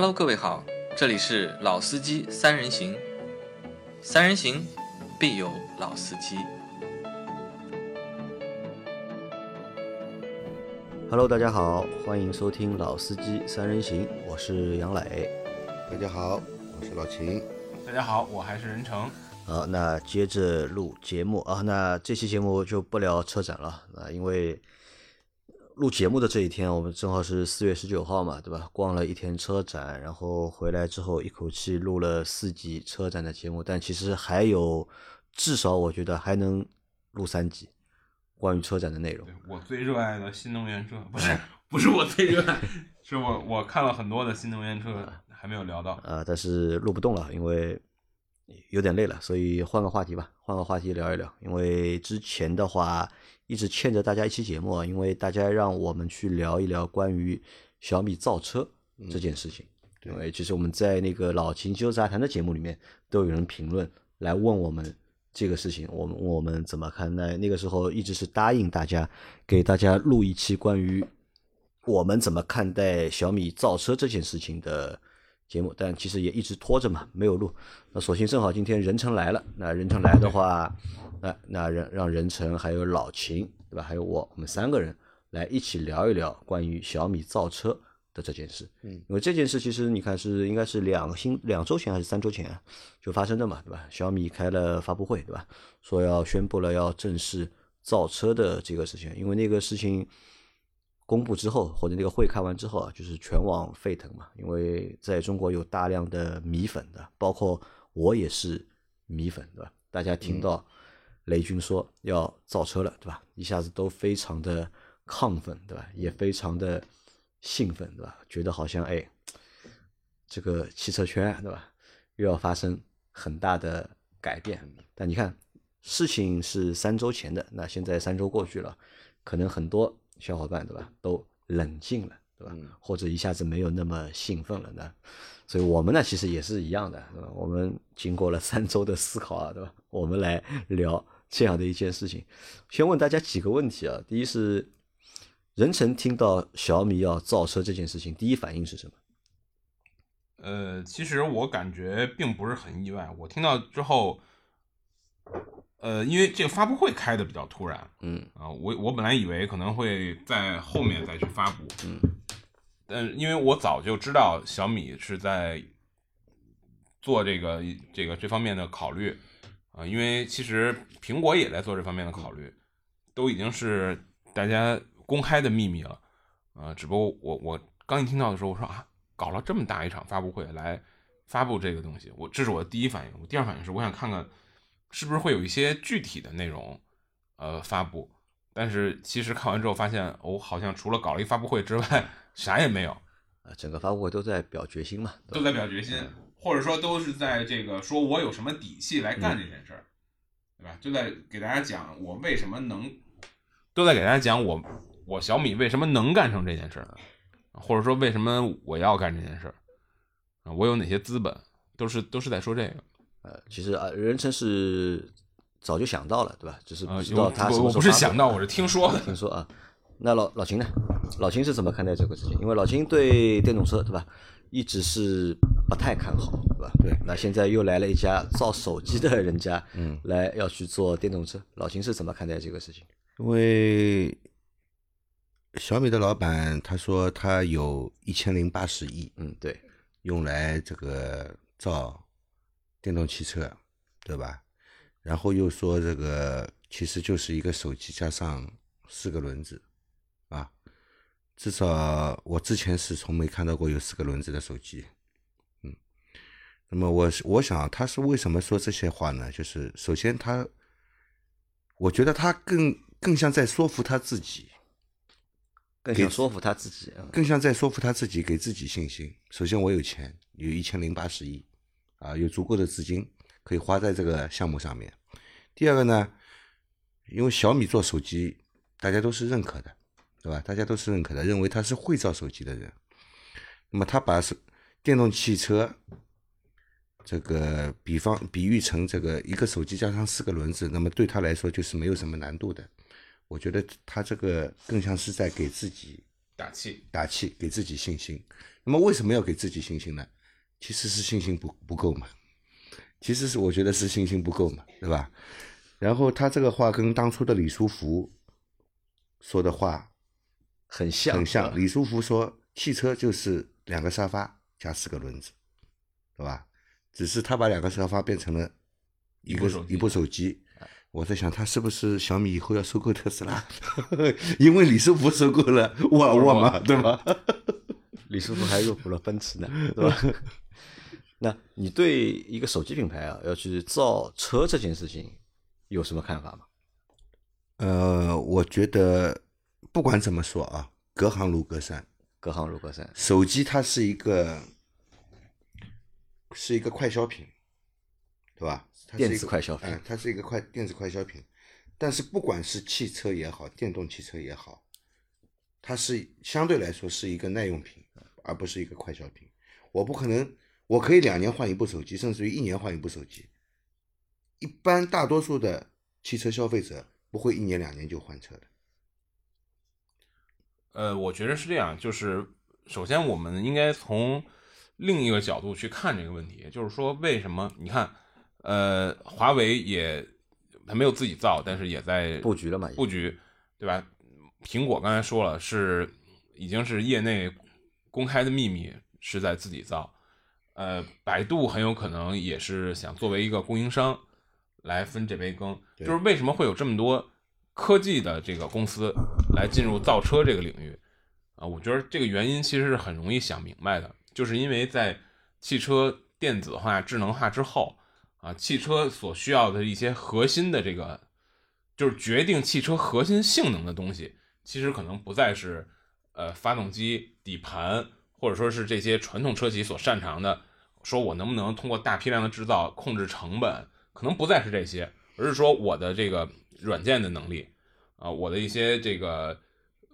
Hello，各位好，这里是老司机三人行，三人行必有老司机。Hello，大家好，欢迎收听《老司机三人行》，我是杨磊。大家好，我是老秦。大家好，我还是任成。好，那接着录节目啊，那这期节目就不聊车展了啊，因为录节目的这一天，我们正好是四月十九号嘛，对吧？逛了一天车展，然后回来之后一口气录了四集车展的节目，但其实还有至少我觉得还能录三集关于车展的内容。我最热爱的新能源车，不是 不是我最热爱，是我我看了很多的新能源车，还没有聊到。啊，但是录不动了，因为有点累了，所以换个话题吧，换个话题聊一聊。因为之前的话一直欠着大家一期节目啊，因为大家让我们去聊一聊关于小米造车这件事情。因为其实我们在那个老秦修杂谈的节目里面都有人评论来问我们这个事情，我们我们怎么看？那那个时候一直是答应大家给大家录一期关于我们怎么看待小米造车这件事情的节目，但其实也一直拖着嘛，没有录。那索性正好今天任成来了，那任成来的话，那那让让任成还有老秦对吧，还有我，我们三个人来一起聊一聊关于小米造车的这件事。嗯，因为这件事其实你看是应该是两星两周前还是三周前啊就发生的嘛，对吧？小米开了发布会，对吧？说要宣布了要正式造车的这个事情，因为那个事情公布之后，或者那个会开完之后啊，就是全网沸腾嘛。因为在中国有大量的米粉的，包括我也是米粉，对吧？大家听到雷军说要造车了，对吧？一下子都非常的亢奋，对吧？也非常的兴奋，对吧？觉得好像哎，这个汽车圈，对吧？又要发生很大的改变。但你看，事情是三周前的，那现在三周过去了，可能很多小伙伴对吧，都冷静了，对吧？或者一下子没有那么兴奋了呢。所以我们呢，其实也是一样的，对吧？我们经过了三周的思考啊，对吧？我们来聊这样的一件事情。先问大家几个问题啊。第一是，任晨听到小米要造车这件事情，第一反应是什么？呃，其实我感觉并不是很意外。我听到之后，呃，因为这个发布会开的比较突然，嗯。啊，我我本来以为可能会在后面再去发布，嗯，但因为我早就知道小米是在做这个这个这方面的考虑，啊，因为其实苹果也在做这方面的考虑，都已经是大家公开的秘密了，啊，只不过我我刚一听到的时候，我说啊，搞了这么大一场发布会来发布这个东西，我这是我的第一反应，我第二反应是我想看看是不是会有一些具体的内容，呃，发布。但是其实看完之后发现，哦，好像除了搞了一发布会之外，啥也没有，啊，整个发布会都在表决心嘛，都在表决心，或者说都是在这个说我有什么底气来干这件事儿，对吧？就在给大家讲我为什么能，都在给大家讲我我小米为什么能干成这件事儿，或者说为什么我要干这件事儿，啊，我有哪些资本，都是都是在说这个。呃，其实啊，任成是早就想到了，对吧？只是不啊，知道他什我我么时候发布不是想到，我是听说的。听说啊。那老老秦呢？老秦是怎么看待这个事情？因为老秦对电动车，对吧，一直是不太看好，对吧？对。那现在又来了一家造手机的人家，嗯，来要去做电动车，老秦是怎么看待这个事情？因为小米的老板他说他有一千零八十亿嗯，对，用来这个造电动汽车，对吧？然后又说这个其实就是一个手机加上四个轮子，啊，至少我之前是从没看到过有四个轮子的手机，嗯。那么我我想他是为什么说这些话呢？就是首先他，我觉得他更更像在说服他自己，更想说服他自己啊。更像在说服他自己，给自己信心。首先，我有钱，有一千零八十亿，啊，有足够的资金可以花在这个项目上面。第二个呢，因为小米做手机，大家都是认可的，对吧？大家都是认可的，认为他是会造手机的人。那么他把手电动汽车这个比方比喻成这个一个手机加上四个轮子，那么对他来说就是没有什么难度的。我觉得他这个更像是在给自己打气，打气，给自己信心。那么为什么要给自己信心呢？其实是信心不不够嘛。其实是我觉得是信心不够嘛，对吧？然后他这个话跟当初的李书福说的话很像，很像。李书福说，汽车就是两个沙发加四个轮子，对吧？只是他把两个沙发变成了一个一部手机。我在想，他是不是小米以后要收购特斯拉？因为李书福收购了沃尔沃嘛，对吧？李书福还入股了奔驰呢，对吧？那你对一个手机品牌啊，要去造车这件事情有什么看法吗？呃，我觉得不管怎么说啊，隔行如隔山，隔行如隔山。手机它是一个是一个快消品，对吧？电子快消品，嗯，它是一个快电子快消品，但是不管是汽车也好，电动汽车也好，它是相对来说是一个耐用品，而不是一个快消品。我不可能，我可以两年换一部手机，甚至于一年换一部手机。一般大多数的汽车消费者不会一年两年就换车的。呃，我觉得是这样，就是首先我们应该从另一个角度去看这个问题，就是说为什么你看。呃，华为也还没有自己造，但是也在布局了嘛？布局，对吧？苹果刚才说了，是已经是业内公开的秘密，是在自己造。呃，百度很有可能也是想作为一个供应商来分这杯羹。就是为什么会有这么多科技的这个公司来进入造车这个领域啊？我觉得这个原因其实是很容易想明白的，就是因为在汽车电子化、智能化之后。啊，汽车所需要的一些核心的这个，就是决定汽车核心性能的东西，其实可能不再是呃发动机、底盘，或者说是这些传统车企所擅长的。说我能不能通过大批量的制造控制成本，可能不再是这些，而是说我的这个软件的能力啊，我的一些这个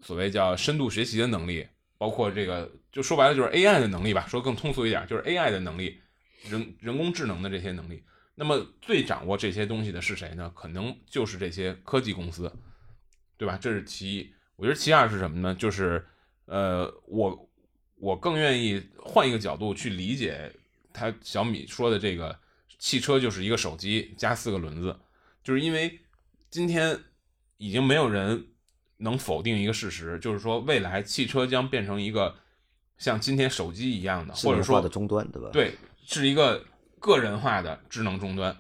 所谓叫深度学习的能力，包括这个就说白了就是 AI 的能力吧，说更通俗一点就是 AI 的能力，人人工智能的这些能力。那么最掌握这些东西的是谁呢？可能就是这些科技公司，对吧？这是其一。我觉得其二是什么呢？就是，呃，我我更愿意换一个角度去理解他小米说的这个汽车就是一个手机加四个轮子，就是因为今天已经没有人能否定一个事实，就是说未来汽车将变成一个像今天手机一样的，或者说的终端，对吧？对，是一个。个人化的智能终端，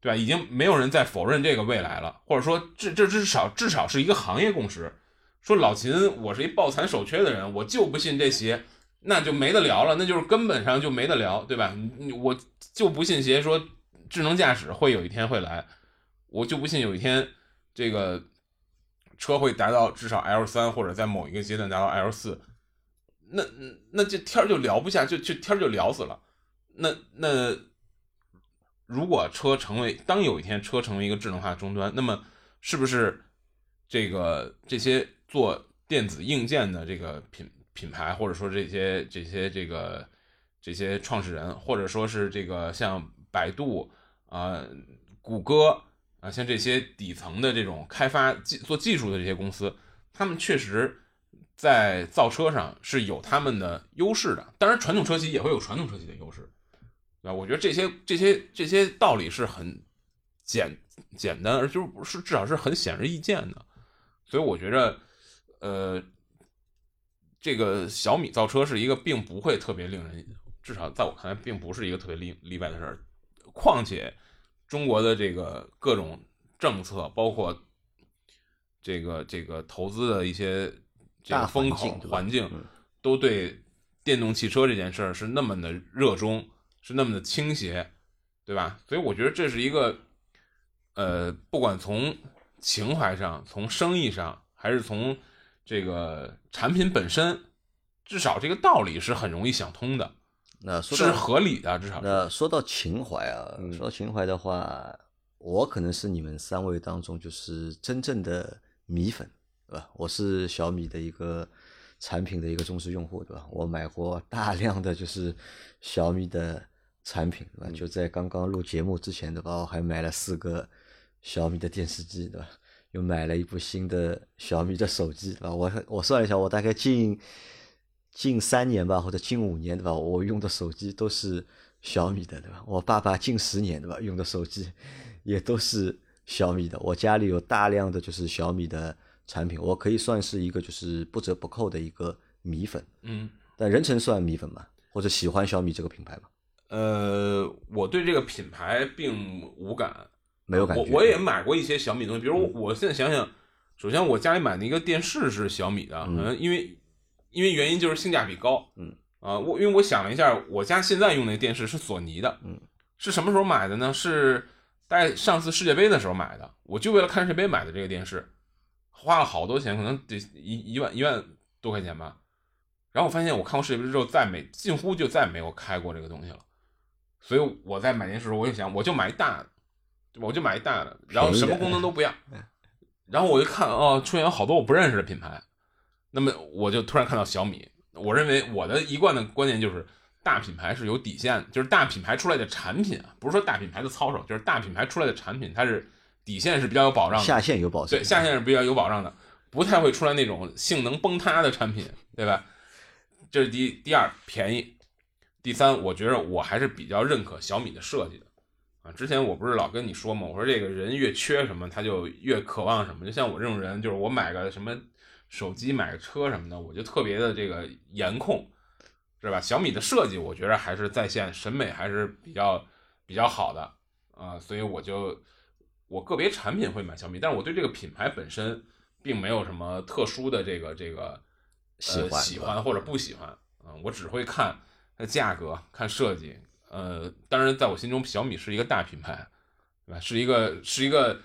对吧？已经没有人在否认这个未来了，或者说，这这至少至少是一个行业共识。说老秦，我是一抱残守缺的人，我就不信这邪，那就没得聊了，那就是根本上就没得聊，对吧？我就不信邪，说智能驾驶会有一天会来，我就不信有一天这个车会达到至少 L 三，或者在某一个阶段达到 L 四，那那这天就聊不下，就就天就聊死了，那那。如果车成为当有一天车成为一个智能化终端，那么是不是这个这些做电子硬件的这个品品牌，或者说这些这些这个这些创始人，或者说是这个像百度啊、谷歌啊，像这些底层的这种开发技做技术的这些公司，他们确实在造车上是有他们的优势的。当然，传统车企也会有传统车企的优势。啊，我觉得这些这些这些道理是很简简单，而就是至少是很显而易见的，所以我觉着，呃，这个小米造车是一个并不会特别令人，至少在我看来，并不是一个特别例例外的事儿。况且，中国的这个各种政策，包括这个这个投资的一些这个风口环境，都对电动汽车这件事儿是那么的热衷。是那么的倾斜，对吧？所以我觉得这是一个，呃，不管从情怀上、从生意上，还是从这个产品本身，至少这个道理是很容易想通的。那是合理的，至少。那说到情怀啊，说到情怀的话，我可能是你们三位当中就是真正的米粉，对吧？我是小米的一个产品的一个忠实用户，对吧？我买过大量的就是小米的。产品对吧？就在刚刚录节目之前对吧？我还买了四个小米的电视机对吧？又买了一部新的小米的手机啊。我我算了一下，我大概近近三年吧，或者近五年对吧？我用的手机都是小米的对吧？我爸爸近十年对吧？用的手机也都是小米的。我家里有大量的就是小米的产品，我可以算是一个就是不折不扣的一个米粉。嗯，但人成算米粉吗？或者喜欢小米这个品牌吗？呃，我对这个品牌并无感，没有感觉。我我也买过一些小米东西，比如我我现在想想，首先我家里买的一个电视是小米的，可能，因为因为原因就是性价比高，嗯啊，我因为我想了一下，我家现在用那电视是索尼的，嗯，是什么时候买的呢？是在上次世界杯的时候买的，我就为了看世界杯买的这个电视，花了好多钱，可能得一一万一万多块钱吧。然后我发现我看过世界杯之后，再没近乎就再没有开过这个东西了。所以我在买电视的时候，我就想，我就买一大的，对吧？我就买一大的，然后什么功能都不要。然后我就看，哦，出现有好多我不认识的品牌，那么我就突然看到小米。我认为我的一贯的观念就是，大品牌是有底线，就是大品牌出来的产品啊，不是说大品牌的操守，就是大品牌出来的产品，它是底线是比较有保障的，下线有保障，对，下线是比较有保障的，不太会出来那种性能崩塌的产品，对吧？这是第一，第二便宜。第三，我觉得我还是比较认可小米的设计的，啊，之前我不是老跟你说嘛，我说这个人越缺什么，他就越渴望什么。就像我这种人，就是我买个什么手机、买个车什么的，我就特别的这个严控，是吧？小米的设计，我觉得还是在线，审美还是比较比较好的啊，所以我就我个别产品会买小米，但是我对这个品牌本身并没有什么特殊的这个这个喜欢喜欢或者不喜欢啊，我只会看。它价格看设计，呃，当然，在我心中，小米是一个大品牌，对吧？是一个是一个，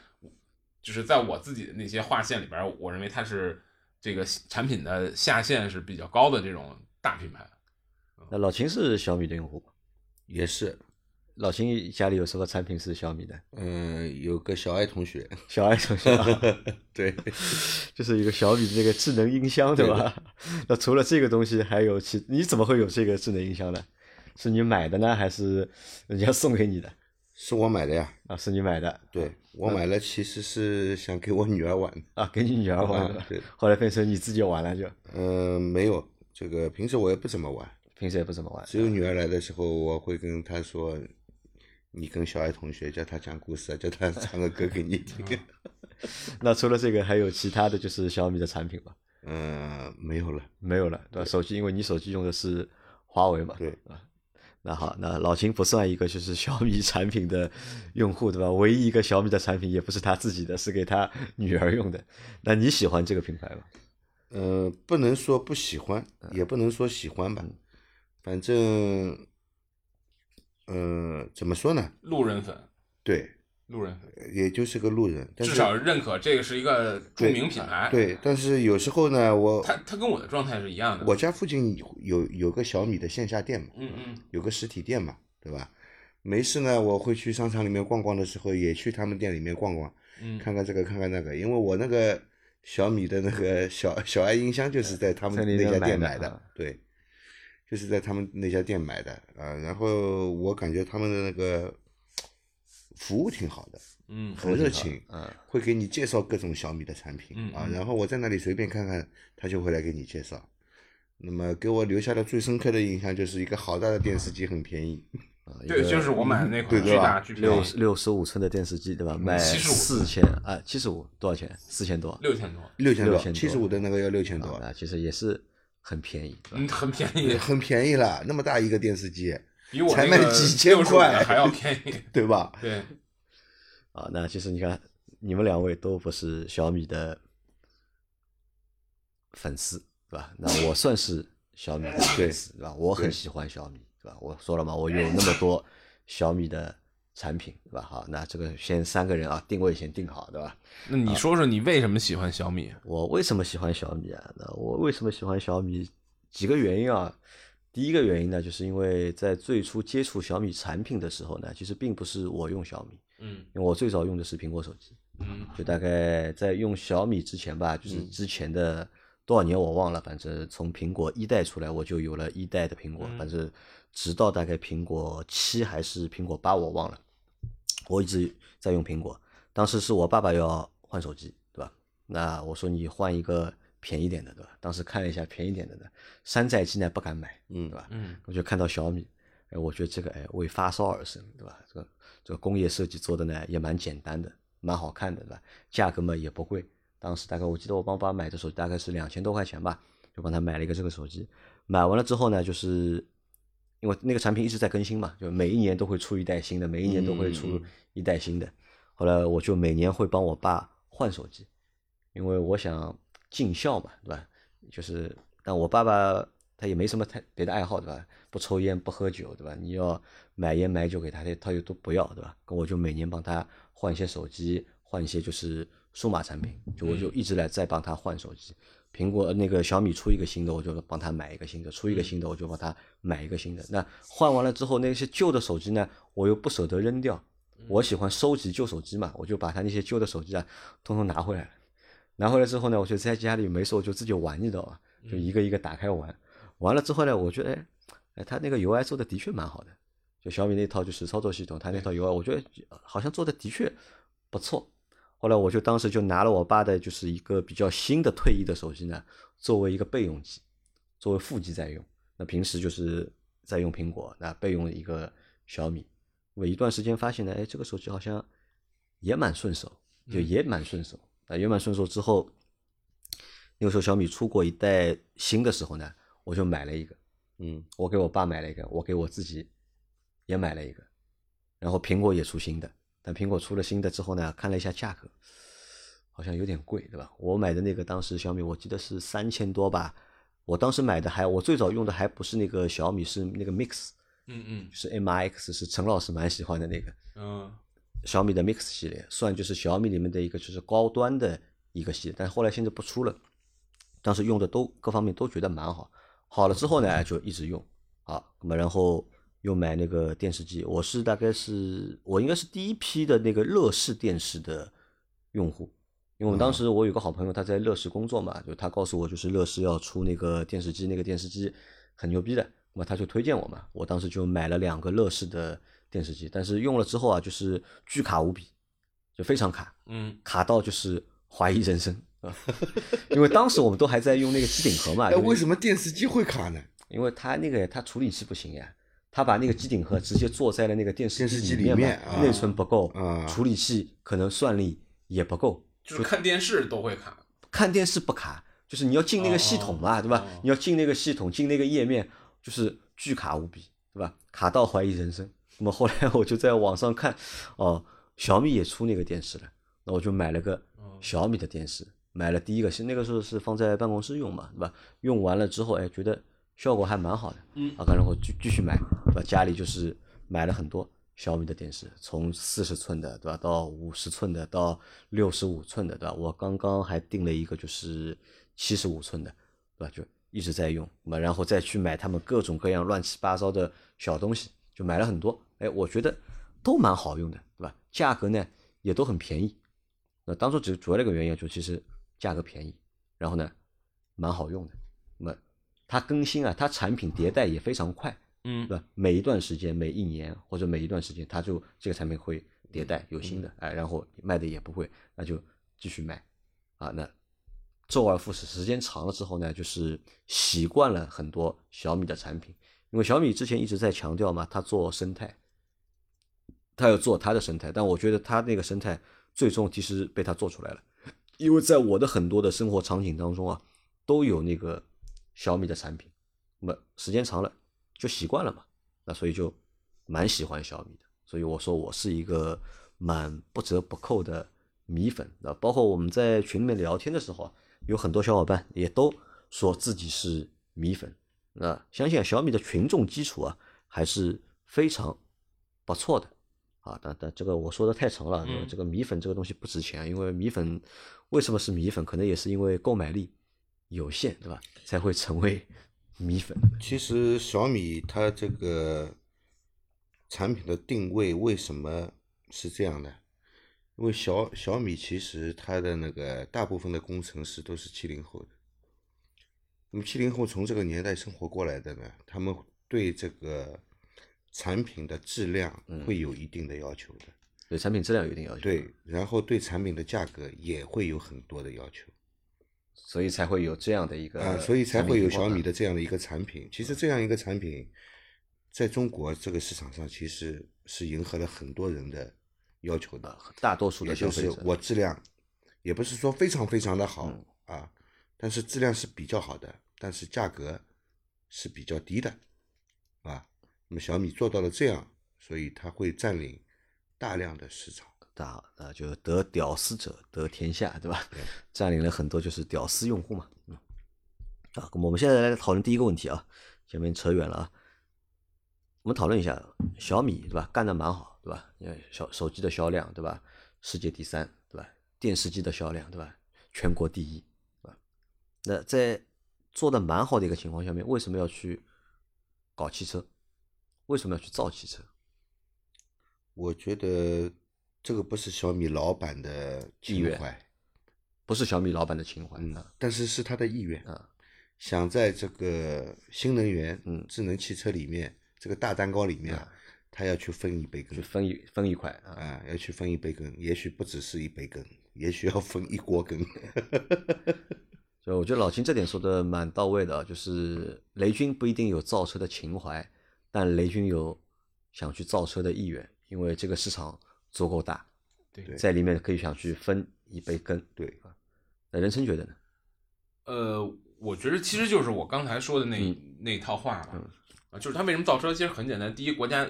就是在我自己的那些划线里边，我认为它是这个产品的下限是比较高的这种大品牌。那老秦是小米的用户，也是。老秦家里有什么产品是小米的？嗯，有个小爱同学，小爱同学，对，就是一个小米的这个智能音箱，对吧？那除了这个东西，还有其你怎么会有这个智能音箱呢？是你买的呢，还是人家送给你的？是我买的呀。啊，是你买的。对我买了，其实是想给我女儿玩啊，给你女儿玩的。对，后来变成你自己玩了就。嗯，没有，这个平时我也不怎么玩，平时也不怎么玩。只有女儿来的时候，我会跟她说。你跟小爱同学叫她讲故事，叫她唱个歌给你听。那除了这个，还有其他的就是小米的产品吗？嗯，没有了，没有了，对吧？手机，因为你手机用的是华为嘛。对啊。那好，那老秦不算一个就是小米产品的用户，对吧？唯一一个小米的产品也不是他自己的，是给他女儿用的。那你喜欢这个品牌吗？呃，不能说不喜欢，也不能说喜欢吧，反正。呃，怎么说呢？路人粉，对，路人，也就是个路人，至少认可这个是一个著名品牌。对，但是有时候呢，我他他跟我的状态是一样的。我家附近有有个小米的线下店嘛，嗯嗯，有个实体店嘛，对吧？没事呢，我会去商场里面逛逛的时候，也去他们店里面逛逛，嗯，看看这个，看看那个，因为我那个小米的那个 小小爱音箱就是在他们那家店买的，对。就是在他们那家店买的啊，然后我感觉他们的那个服务挺好的，嗯，很热情，嗯，会给你介绍各种小米的产品啊，然后我在那里随便看看，他就会来给你介绍。那么给我留下的最深刻的印象就是一个好大的电视机很便宜，对，就是我买的那款巨大巨六六十五寸的电视机，对吧？买四千啊，七十五多少钱？四千多？六千多？六千多？七十五的那个要六千多啊，其实也是。很便宜，嗯，很便宜，很便宜了。那么大一个电视机，比我才卖几千块还要便宜，对吧？对。啊，那其实你看，你们两位都不是小米的粉丝，对吧？那我算是小米的 粉丝，对吧？我很喜欢小米，对吧？我说了嘛，我有那么多小米的。产品对吧？好，那这个先三个人啊，定位先定好，对吧？那你说说你为什么喜欢小米？我为什么喜欢小米啊？那我为什么喜欢小米？几个原因啊。第一个原因呢，就是因为在最初接触小米产品的时候呢，其实并不是我用小米，嗯，因为我最早用的是苹果手机，嗯，就大概在用小米之前吧，就是之前的多少年我忘了，反正从苹果一代出来，我就有了一代的苹果，反正直到大概苹果七还是苹果八，我忘了。我一直在用苹果，当时是我爸爸要换手机，对吧？那我说你换一个便宜点的，对吧？当时看了一下便宜点的呢，山寨机呢不敢买，嗯对吧？嗯我就看到小米，哎，我觉得这个哎为发烧而生，对吧？这个这个工业设计做的呢也蛮简单的，蛮好看的，对吧？价格嘛也不贵，当时大概我记得我帮我爸买的手机大概是两千多块钱吧，就帮他买了一个这个手机。买完了之后呢，就是因为那个产品一直在更新嘛，就每一年都会出一代新的，每一年都会出嗯一代新的。后来我就每年会帮我爸换手机，因为我想尽孝嘛，对吧？就是，但我爸爸他也没什么太别的爱好，对吧？不抽烟不喝酒，对吧？你要买烟买酒给他，他他又都不要，对吧？跟我就每年帮他换一些手机，换一些就是数码产品，就我就一直来在帮他换手机。苹果那个小米出一个新的，我就帮他买一个新的；出一个新的，我就帮他买一个新的。那换完了之后，那些旧的手机呢，我又不舍得扔掉，我喜欢收集旧手机嘛，我就把他那些旧的手机啊，通通拿回来了。拿回来之后呢，我就在家里没事我就自己玩，你知道吧？就一个一个打开玩。完了之后呢，我觉得哎，哎，他那个 UI 做的的确蛮好的，就小米那套就是操作系统，他那套 UI 我觉得好像做的的确不错。后来我就当时就拿了我爸的就是一个比较新的退役的手机呢，作为一个备用机，作为副机在用。那平时就是在用苹果，那备用一个小米。我一段时间发现呢，哎，这个手机好像也蛮顺手，就也蛮顺手。啊，圆满顺手之后，那个时候小米出过一代新的时候呢，我就买了一个。嗯我给我爸买了一个，我给我自己也买了一个，然后苹果也出新的，但苹果出了新的之后呢，看了一下价格，好像有点贵，对吧？我买的那个当时小米我记得是三千多吧，我当时买的还我最早用的还不是那个小米，是那个 Mix，嗯嗯是 MIX，是陈老师蛮喜欢的那个嗯小米的 Mix 系列，算就是小米里面的一个就是高端的一个系列，但是后来现在不出了，当时用的都各方面都觉得蛮好。好了之后呢，就一直用啊，那么然后又买那个电视机，我是大概是我应该是第一批的那个乐视电视的用户，因为我们当时我有个好朋友他在乐视工作嘛，就他告诉我就是乐视要出那个电视机，那个电视机很牛逼的，那么他就推荐我嘛，我当时就买了两个乐视的电视机，但是用了之后啊，就是巨卡无比，就非常卡，嗯卡到就是怀疑人生啊，因为当时我们都还在用那个机顶盒嘛，哎，为什么电视机会卡呢？因为它那个它处理器不行呀，它把那个机顶盒直接做在了那个电视电视机里面嘛里面啊内存不够，啊处理器可能算力也不够，就是看电视都会卡。看电视不卡，就是你要进那个系统嘛，哦对吧哦？你要进那个系统，进那个页面，就是巨卡无比，对吧？卡到怀疑人生。那么后来我就在网上看，哦，小米也出那个电视了，那我就买了个哦小米的电视，买了第一个是那个时候是放在办公室用嘛，对吧？用完了之后，哎，觉得效果还蛮好的，嗯啊，然后继继续买，对吧？家里就是买了很多小米的电视，从四十寸的，对吧，到五十寸的，到六十五寸的，对吧？我刚刚还订了一个就是七十五寸的，对吧？就一直在用，那么然后再去买他们各种各样乱七八糟的小东西，就买了很多，哎，我觉得都蛮好用的，对吧？价格呢也都很便宜。那当初只主要的一个原因就其实价格便宜，然后呢蛮好用的。那么它更新啊，它产品迭代也非常快，嗯对吧？每一段时间、每一年或者每一段时间，它就这个产品会迭代有新的，哎，然后卖的也不会，那就继续卖啊。那周而复始，时间长了之后呢，就是习惯了很多小米的产品，因为小米之前一直在强调嘛，它做生态，他要做他的生态，但我觉得他那个生态最终其实被他做出来了，因为在我的很多的生活场景当中啊，都有那个小米的产品，那么时间长了就习惯了嘛，那所以就蛮喜欢小米的，所以我说我是一个蛮不折不扣的米粉啊，包括我们在群里面聊天的时候啊，有很多小伙伴也都说自己是米粉，那相信小米的群众基础啊还是非常不错的。啊，但但这个我说的太长了，嗯这个米粉这个东西不值钱，因为米粉为什么是米粉？可能也是因为购买力有限，对吧？才会成为米粉。其实小米它这个产品的定位为什么是这样的？因为小小米其实它的那个大部分的工程师都是七零后的，那么七零后从这个年代生活过来的呢，他们对这个产品的质量会有一定的要求的。对产品质量有一定要求，，对，然后对产品的价格也会有很多的要求。所以才会有这样的一个啊，所以才会有小米的的这样的一个产品。其实这样一个产品，在中国这个市场上，其实是迎合了很多人的要求的。大多数也就是的消费者，我质量，也不是说非常非常的好、嗯啊，但是质量是比较好的，但是价格是比较低的，啊。那么小米做到了这样，所以它会占领大量的市场。大啊，就得屌丝者得天下，对吧？占领了很多就是屌丝用户嘛。嗯，啊，那么我们现在来讨论第一个问题啊，前面扯远了啊。我们讨论一下小米，对吧？干的蛮好，对吧？小手机的销量，对吧？世界第三，对吧？电视机的销量，对吧？全国第一，对吧？那在做的蛮好的一个情况下面，为什么要去搞汽车？为什么要去造汽车？我觉得这个不是小米老板的情怀，不是小米老板的情怀，嗯啊，但是是他的意愿啊，想在这个新能源、嗯智能汽车里面这个大蛋糕里面啊，他要去分一杯羹去分一分一块啊。啊，要去分一杯羹，也许不只是一杯羹，也许要分一锅羹。所以我觉得老秦这点说的蛮到位的啊，就是雷军不一定有造车的情怀，但雷军有想去造车的意愿，因为这个市场足够大，对在里面可以想去分一杯羹。对那人生觉得呢？呃，我觉得其实就是我刚才说的那、嗯那套话嘛，啊，就是他为什么造车，其实很简单，第一，国家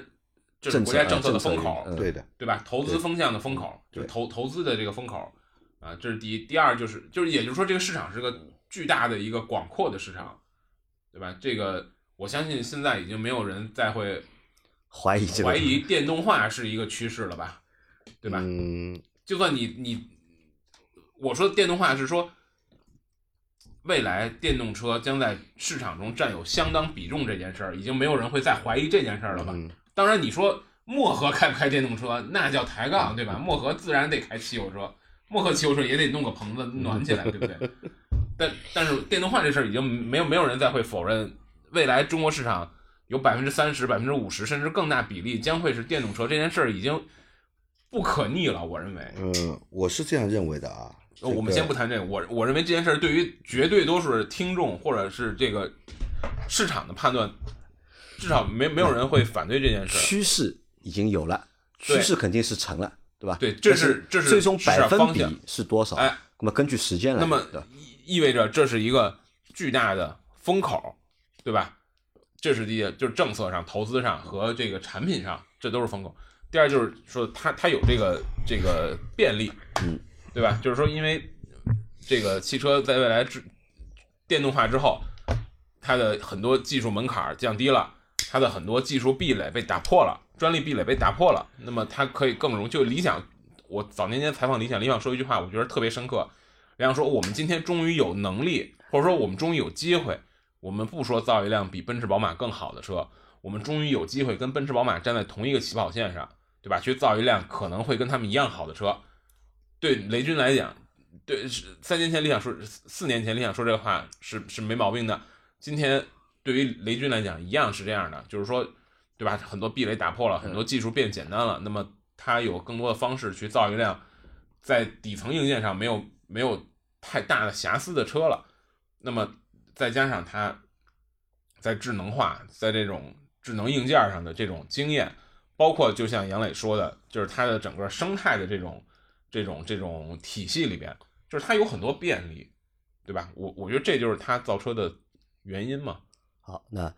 这是政策啊国家政策的风口，嗯对的，对吧？投资风向的风口，就是投投资的这个风口啊，这是第一。第二就是就是也就是说，这个市场是个巨大的一个广阔的市场，对吧？这个我相信现在已经没有人再会怀疑怀疑电动化是一个趋势了吧，对吧？嗯，就算你你我说的电动化是说，未来电动车将在市场中占有相当比重这件事儿，已经没有人会再怀疑这件事儿了吧？嗯当然，你说漠河开不开电动车，那叫抬杠，对吧？漠河自然得开汽油车，漠河汽油车也得弄个棚子暖起来，对不对？但但是电动化这事儿已经没有没有人再会否认，未来中国市场有百分之三十、百分之五十甚至更大比例将会是电动车，这件事儿已经不可逆了，我认为。嗯，我是这样认为的啊。我们先不谈这个，我我认为这件事儿对于绝对多数听众或者是这个市场的判断，至少没没有人会反对这件事儿。趋势已经有了，趋势肯定是成了，对吧？对这是这是最终百分比是多少？哎，那么根据时间来那么意味着这是一个巨大的风口，对吧？这是第一，就是政策上、投资上和这个产品上，这都是风口。第二就是说它它有这个这个便利，嗯，对吧？就是说因为这个汽车在未来之电动化之后，它的很多技术门槛降低了，它的很多技术壁垒被打破了，专利壁垒被打破了，那么它可以更容就理想。我早年间采访理想，理想说一句话，我觉得特别深刻。理想说，我们今天终于有能力，或者说我们终于有机会，我们不说造一辆比奔驰、宝马更好的车，我们终于有机会跟奔驰、宝马站在同一个起跑线上，对吧？去造一辆可能会跟他们一样好的车。对雷军来讲，对是三年前理想说，四年前理想说这个话是是没毛病的。今天对于雷军来讲，一样是这样的，就是说，对吧？很多壁垒打破了，很多技术变简单了，那么他有更多的方式去造一辆在底层硬件上没有没有太大的瑕疵的车了。那么再加上它在智能化，在这种智能硬件上的这种经验，包括就像杨磊说的，就是它的整个生态的这种这种这种体系里边，就是它有很多便利，对吧？我我觉得这就是它造车的原因嘛。好，那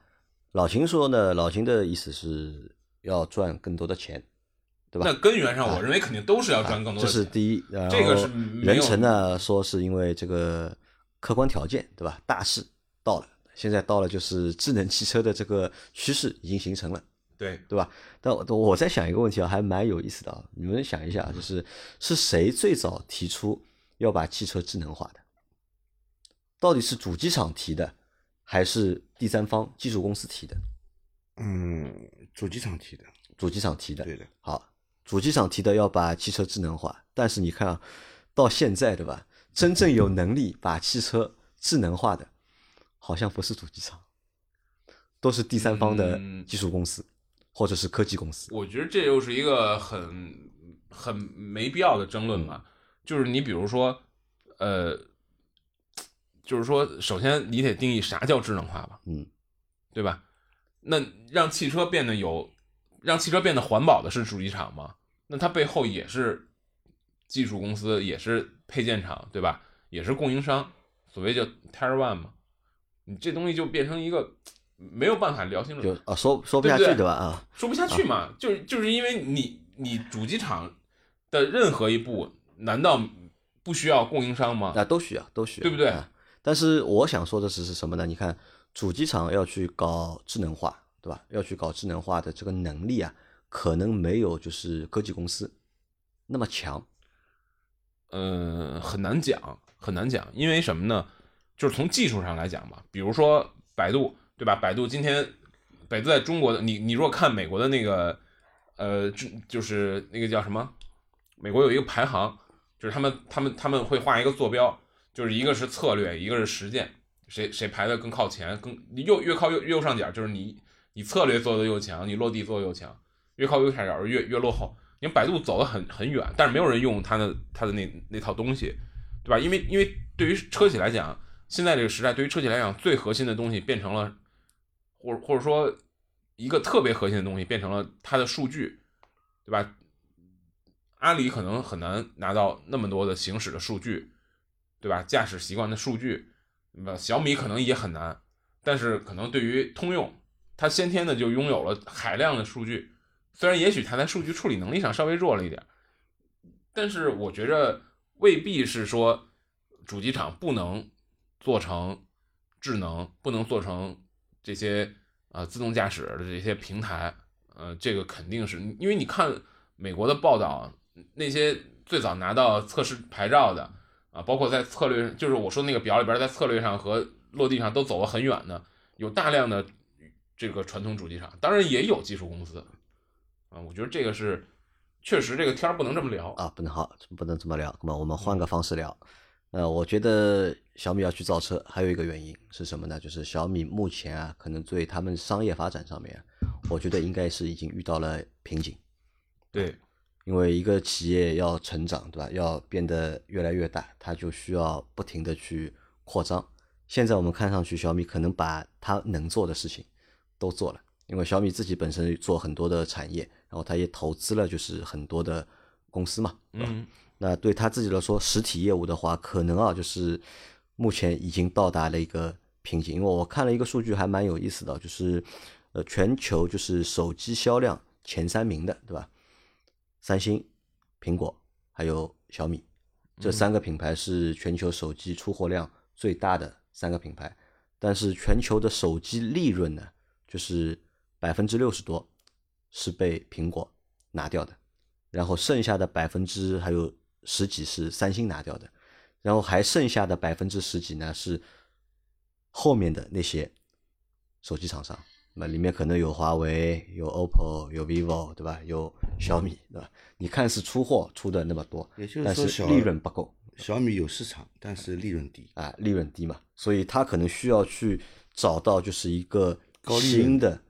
老秦说呢？老秦的意思是要赚更多的钱，对吧？那根源上，我认为肯定都是要赚更多这的钱。是第一。然这个后是没有人成呢说是因为这个客观条件，对吧？大势到了，现在到了就是智能汽车的这个趋势已经形成了。对，对吧？但我我在想一个问题啊，还蛮有意思的啊。你们想一下，就是是谁最早提出要把汽车智能化的？到底是主机厂提的，还是第三方技术公司提的？嗯，主机厂提的，主机厂提的。对的。好，主机厂提的要把汽车智能化，但是你看啊，到现在对吧？真正有能力把汽车智能化的，好像不是主机厂，都是第三方的嗯技术公司、或者是科技公司。我觉得这又是一个很很没必要的争论嘛。就是你比如说，呃，就是说，首先你得定义啥叫智能化吧，嗯，对吧？那让汽车变得有，让汽车变得环保的是主机厂吗？那它背后也是技术公司，也是配件厂，对吧？也是供应商，所谓叫 Tier One 嘛。你这东西就变成一个没有办法聊清楚，就啊说说不下去对吧？啊，说不下去嘛，就是就是因为你你主机厂的任何一步，难道不需要供应商吗？那都需要，都需要，对不对啊但是我想说的是是什么呢？你看主机厂要去搞智能化，对吧？要去搞智能化的这个能力啊，可能没有就是科技公司那么强。嗯，很难讲，很难讲，因为什么呢？就是从技术上来讲吧，比如说百度，对吧？百度今天，百度在中国的，你你如果看美国的那个，呃，就就是那个叫什么？美国有一个排行，就是他们他们他们会画一个坐标，就是一个是策略，一个是实践，谁谁排的更靠前，更你右越靠右右上角，就是你你策略做的又强，你落地做的又强，越靠右下角越越落后。因为百度走得很很远，但是没有人用它的它的那那套东西，对吧？因为因为对于车企来讲，现在这个时代对于车企来讲，最核心的东西变成了，或或者说一个特别核心的东西变成了它的数据，对吧？阿里可能很难拿到那么多的行驶的数据，对吧？驾驶习惯的数据，那小米可能也很难，但是可能对于通用，它先天的就拥有了海量的数据。虽然也许它在数据处理能力上稍微弱了一点，但是我觉着未必是说主机厂不能做成智能，不能做成这些呃自动驾驶的这些平台，呃，这个肯定是因为你看美国的报道，那些最早拿到测试牌照的啊，包括在策略，就是我说那个表里边，在策略上和落地上都走了很远的，有大量的这个传统主机厂，当然也有技术公司。啊，我觉得这个是确实，这个天儿不能这么聊。啊，不能好，不能这么聊。那么我们换个方式聊。呃，我觉得小米要去造车，还有一个原因是什么呢？就是小米目前啊，可能对他们商业发展上面，我觉得应该是已经遇到了瓶颈。对，因为一个企业要成长，对吧？要变得越来越大，它就需要不停的去扩张。现在我们看上去，小米可能把它能做的事情都做了，因为小米自己本身做很多的产业，然后它也投资了就是很多的公司嘛，对吧？嗯，那对他自己来说，实体业务的话，可能啊，就是目前已经到达了一个瓶颈。因为我看了一个数据，还蛮有意思的，就是呃，全球就是手机销量前三名的，对吧？三星、苹果还有小米这三个品牌是全球手机出货量最大的三个品牌，但是全球的手机利润呢，就是百分之六十多是被苹果拿掉的。然后剩下的百分之还有十几是三星拿掉的，然后还剩下的百分之十几呢是后面的那些手机厂商，那里面可能有华为、有 OPPO、有 vivo，对吧？有小米，对吧？你看是出货出的那么多，也就是但说小是利润不够小米有市场，但是利润低。啊，利润低嘛，所以他可能需要去找到就是一个新的他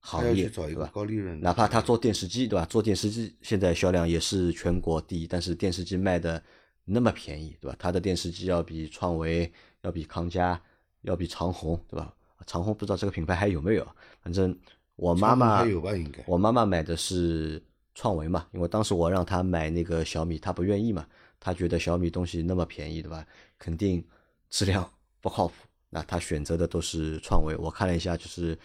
行业，找一个对吧？高利润，哪怕他做电视机，对吧？做电视机现在销量也是全国第一，但是电视机卖的那么便宜，对吧？他的电视机要比创维、要比康佳、要比长虹，对吧？长虹不知道这个品牌还有没有，反正我妈妈有吧应该我妈妈买的是创维嘛，因为当时我让她买那个小米，她不愿意嘛，她觉得小米东西那么便宜，对吧？肯定质量不靠谱，那她选择的都是创维。我看了一下，就是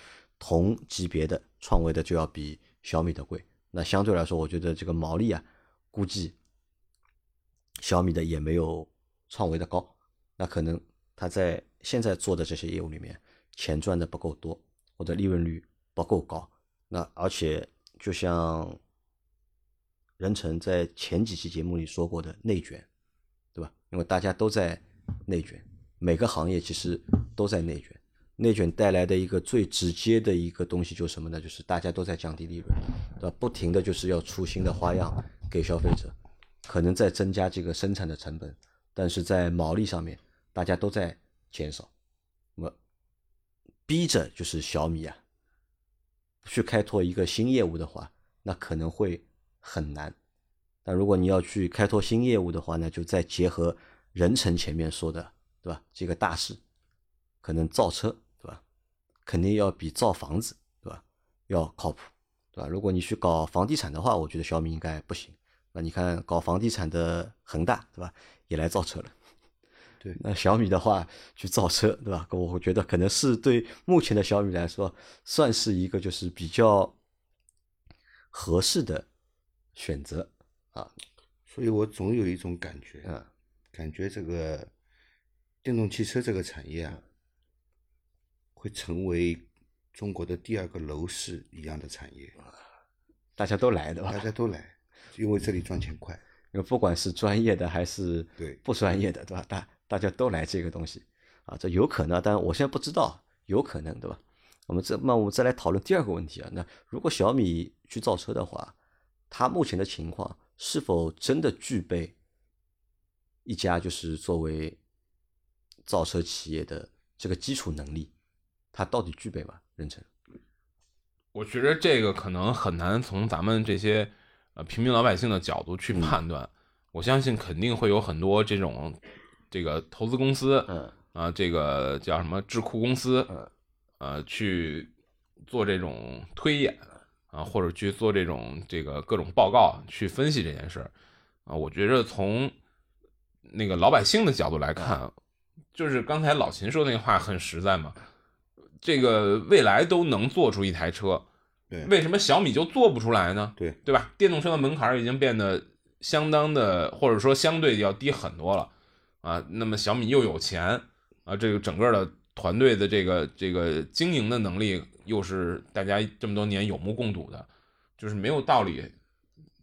同级别的创维的就要比小米的贵，那相对来说，我觉得这个毛利啊，估计小米的也没有创维的高，那可能他在现在做的这些业务里面，钱赚的不够多，或者利润率不够高。那而且就像任成在前几期节目里说过的内卷，对吧？因为大家都在内卷，每个行业其实都在内卷。内卷带来的一个最直接的一个东西就是什么呢？就是大家都在降低利润，对吧？不停的就是要出新的花样给消费者，可能在增加这个生产的成本，但是在毛利上面大家都在减少。那么逼着就是小米啊，去开拓一个新业务的话，那可能会很难。但如果你要去开拓新业务的话呢，就再结合任成前面说的，对吧？这个大势，可能造车，肯定要比造房子，对吧？要靠谱，对吧？如果你去搞房地产的话，我觉得小米应该不行。那你看搞房地产的恒大，对吧？也来造车了。对，那小米的话去造车，对吧？我觉得可能是对目前的小米来说，算是一个就是比较合适的选择啊。所以我总有一种感觉，嗯，感觉这个电动汽车这个产业啊，会成为中国的第二个楼市一样的产业，大家都来，的吧？大家都来，因为这里赚钱快。因为不管是专业的还是对不专业的，对吧？大大家都来这个东西啊，这有可能，但我现在不知道，有可能，对吧？我们这那我们再来讨论第二个问题啊，那如果小米去造车的话，它目前的情况是否真的具备一家就是作为造车企业的这个基础能力？它到底具备吗？任晨，我觉得这个可能很难从咱们这些呃平民老百姓的角度去判断。我相信肯定会有很多这种这个投资公司，嗯啊，这个叫什么智库公司，嗯呃，去做这种推演啊，或者去做这种这个各种报告去分析这件事儿啊。我觉着从那个老百姓的角度来看，就是刚才老秦说那话很实在嘛。这个未来都能做出一台车，对为什么小米就做不出来呢？对对吧？电动车的门槛已经变得相当的，或者说相对要低很多了啊。那么小米又有钱啊，这个整个的团队的这个这个经营的能力又是大家这么多年有目共睹的，就是没有道理，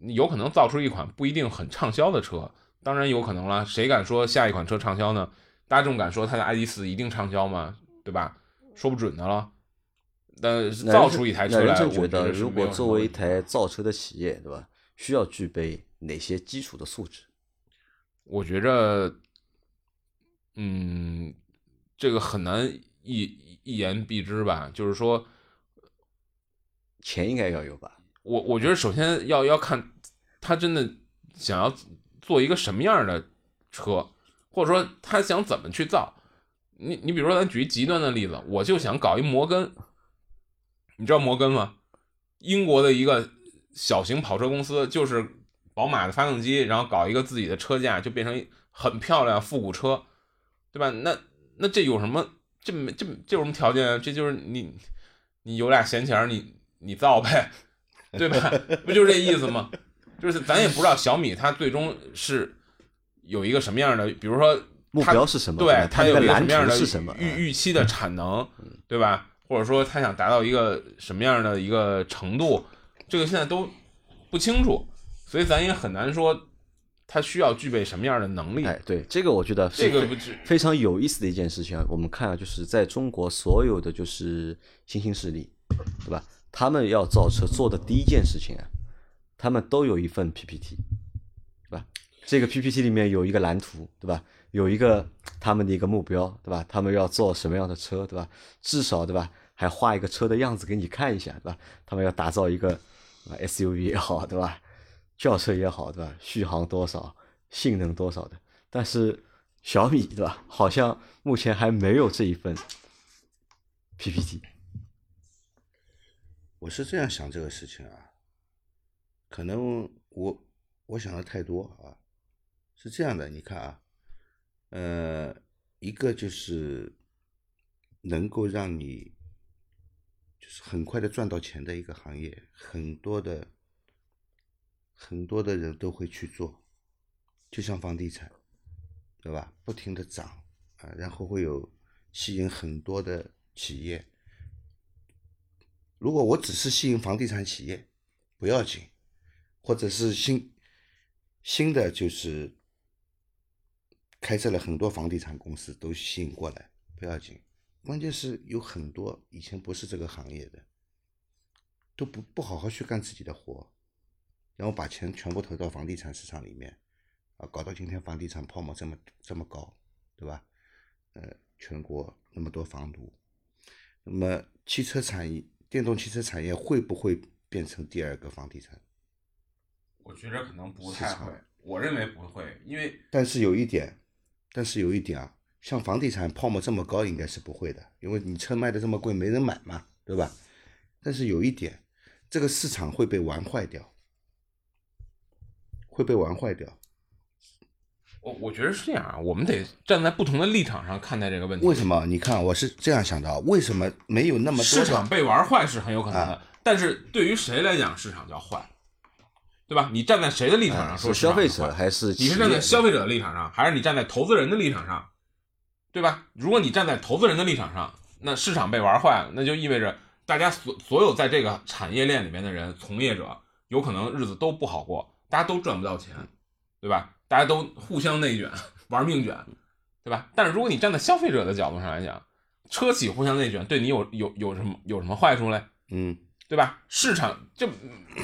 有可能造出一款不一定很畅销的车，当然有可能了。谁敢说下一款车畅销呢？大众敢说它的 ID 四一定畅销吗？对吧？说不准的了。但是造出一台车来，觉得，如果作为一台造车的企业，对吧？需要具备哪些基础的素质？我觉着，嗯，这个很难一一言蔽之吧。就是说，钱应该要有吧？我我觉得首先要要看他真的想要做一个什么样的车，或者说他想怎么去造。你你比如说，咱举一极端的例子，我就想搞一摩根，你知道摩根吗？英国的一个小型跑车公司，就是宝马的发动机，然后搞一个自己的车架，就变成很漂亮复古车，对吧？那那这有什么？这没这这有什么条件？这就是你你有俩闲钱，你你造呗，对吧？不就是这意思吗？就是咱也不知道小米它最终是有一个什么样的，比如说目标是什么？对吧它有一个什么样的图是什么？嗯预预期的产能，对吧？或者说他想达到一个什么样的一个程度，这个现在都不清楚，所以咱也很难说他需要具备什么样的能力。哎，对，这个我觉得这个非常有意思的一件事情啊。我们看啊，就是在中国所有的就是新兴势力，对吧？他们要造车做的第一件事情啊，他们都有一份 PPT，对吧？这个 PPT 里面有一个蓝图，对吧？有一个他们的一个目标，对吧？他们要做什么样的车，对吧？至少，对吧？还画一个车的样子给你看一下，对吧？他们要打造一个 SUV 也好，对吧？轿车也好，对吧？续航多少，性能多少的，但是小米，对吧？好像目前还没有这一份 PPT。我是这样想这个事情啊，可能我我想的太多啊，是这样的，你看啊，呃，一个就是能够让你就是很快的赚到钱的一个行业，很多的很多的人都会去做，就像房地产，对吧？不停的涨啊，然后会有吸引很多的企业。如果我只是吸引房地产企业，不要紧，或者是新新的就是开设了很多房地产公司都吸引过来，不要紧。关键是有很多以前不是这个行业的，都不不好好去干自己的活，然后把钱全部投到房地产市场里面，啊，搞到今天房地产泡沫这么这么高，对吧？呃，全国那么多房奴，那么汽车产业。电动汽车产业会不会变成第二个房地产？我觉得可能不太市场会，我认为不会，因为但是有一点，但是有一点啊，像房地产泡沫这么高，应该是不会的，因为你车卖的这么贵，没人买嘛，对吧？但是有一点，这个市场会被玩坏掉，会被玩坏掉。我我觉得是这样啊，我们得站在不同的立场上看待这个问题。为什么？你看，我是这样想的啊，为什么没有那么多市场？被玩坏是很有可能的，啊但是对于谁来讲，市场叫坏，对吧？你站在谁的立场上说啊是消费者还是你是站在消费者的立场上，还是你站在投资人的立场上，对吧？如果你站在投资人的立场上，那市场被玩坏了，那就意味着大家所所有在这个产业链里面的人，从业者，有可能日子都不好过，大家都赚不到钱，对吧？大家都互相内卷，玩命卷，对吧？但是如果你站在消费者的角度上来讲，车企互相内卷对你有有有什么有什么坏处嘞？嗯，对吧？市场就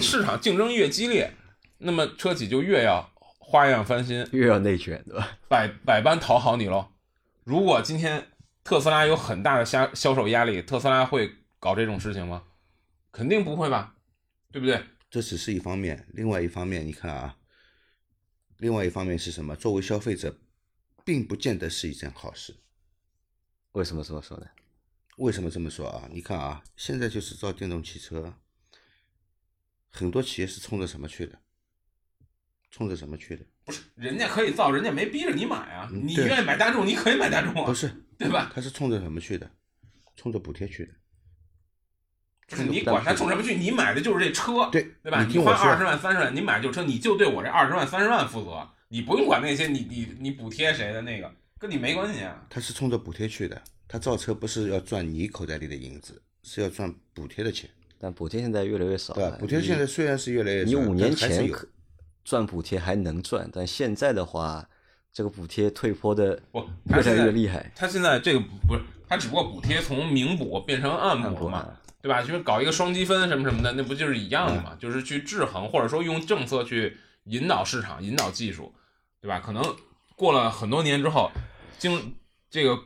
市场竞争越激烈，那么车企就越要花样翻新，越要内卷，对吧？百百般讨好你喽。如果今天特斯拉有很大的销销售压力，特斯拉会搞这种事情吗？肯定不会吧，对不对？这只是一方面，另外一方面，你看啊，另外一方面是什么？作为消费者，并不见得是一件好事。为什么这么说呢？为什么这么说啊？你看啊，现在就是造电动汽车，很多企业是冲着什么去的？冲着什么去的？不是，人家可以造，人家没逼着你买啊。你愿意买大众，你可以买大众啊，不是，对吧？他是冲着什么去的？冲着补贴去的。你管他冲什么去，你买的就是这车，对对吧？你花二十万、三十万，你买这车，你就对我这二十万、三十万负责，你不用管那些你你你补贴谁的那个，跟你没关系啊。他是冲着补贴去的。他造车不是要赚你口袋里的银子，是要赚补贴的钱，但补贴现在越来越少了对吧？。补贴现在虽然是越来越少，你五年前可赚补贴还能赚，但现在的话，这个补贴退坡的不，他越来现在越厉害。他现在这个不是，他只不过补贴从明补变成暗暗补嘛啊，对吧？就是搞一个双积分什么什么的，那不就是一样的嗯嘛？就是去制衡，或者说用政策去引导市场、引导技术，对吧？可能过了很多年之后，经这个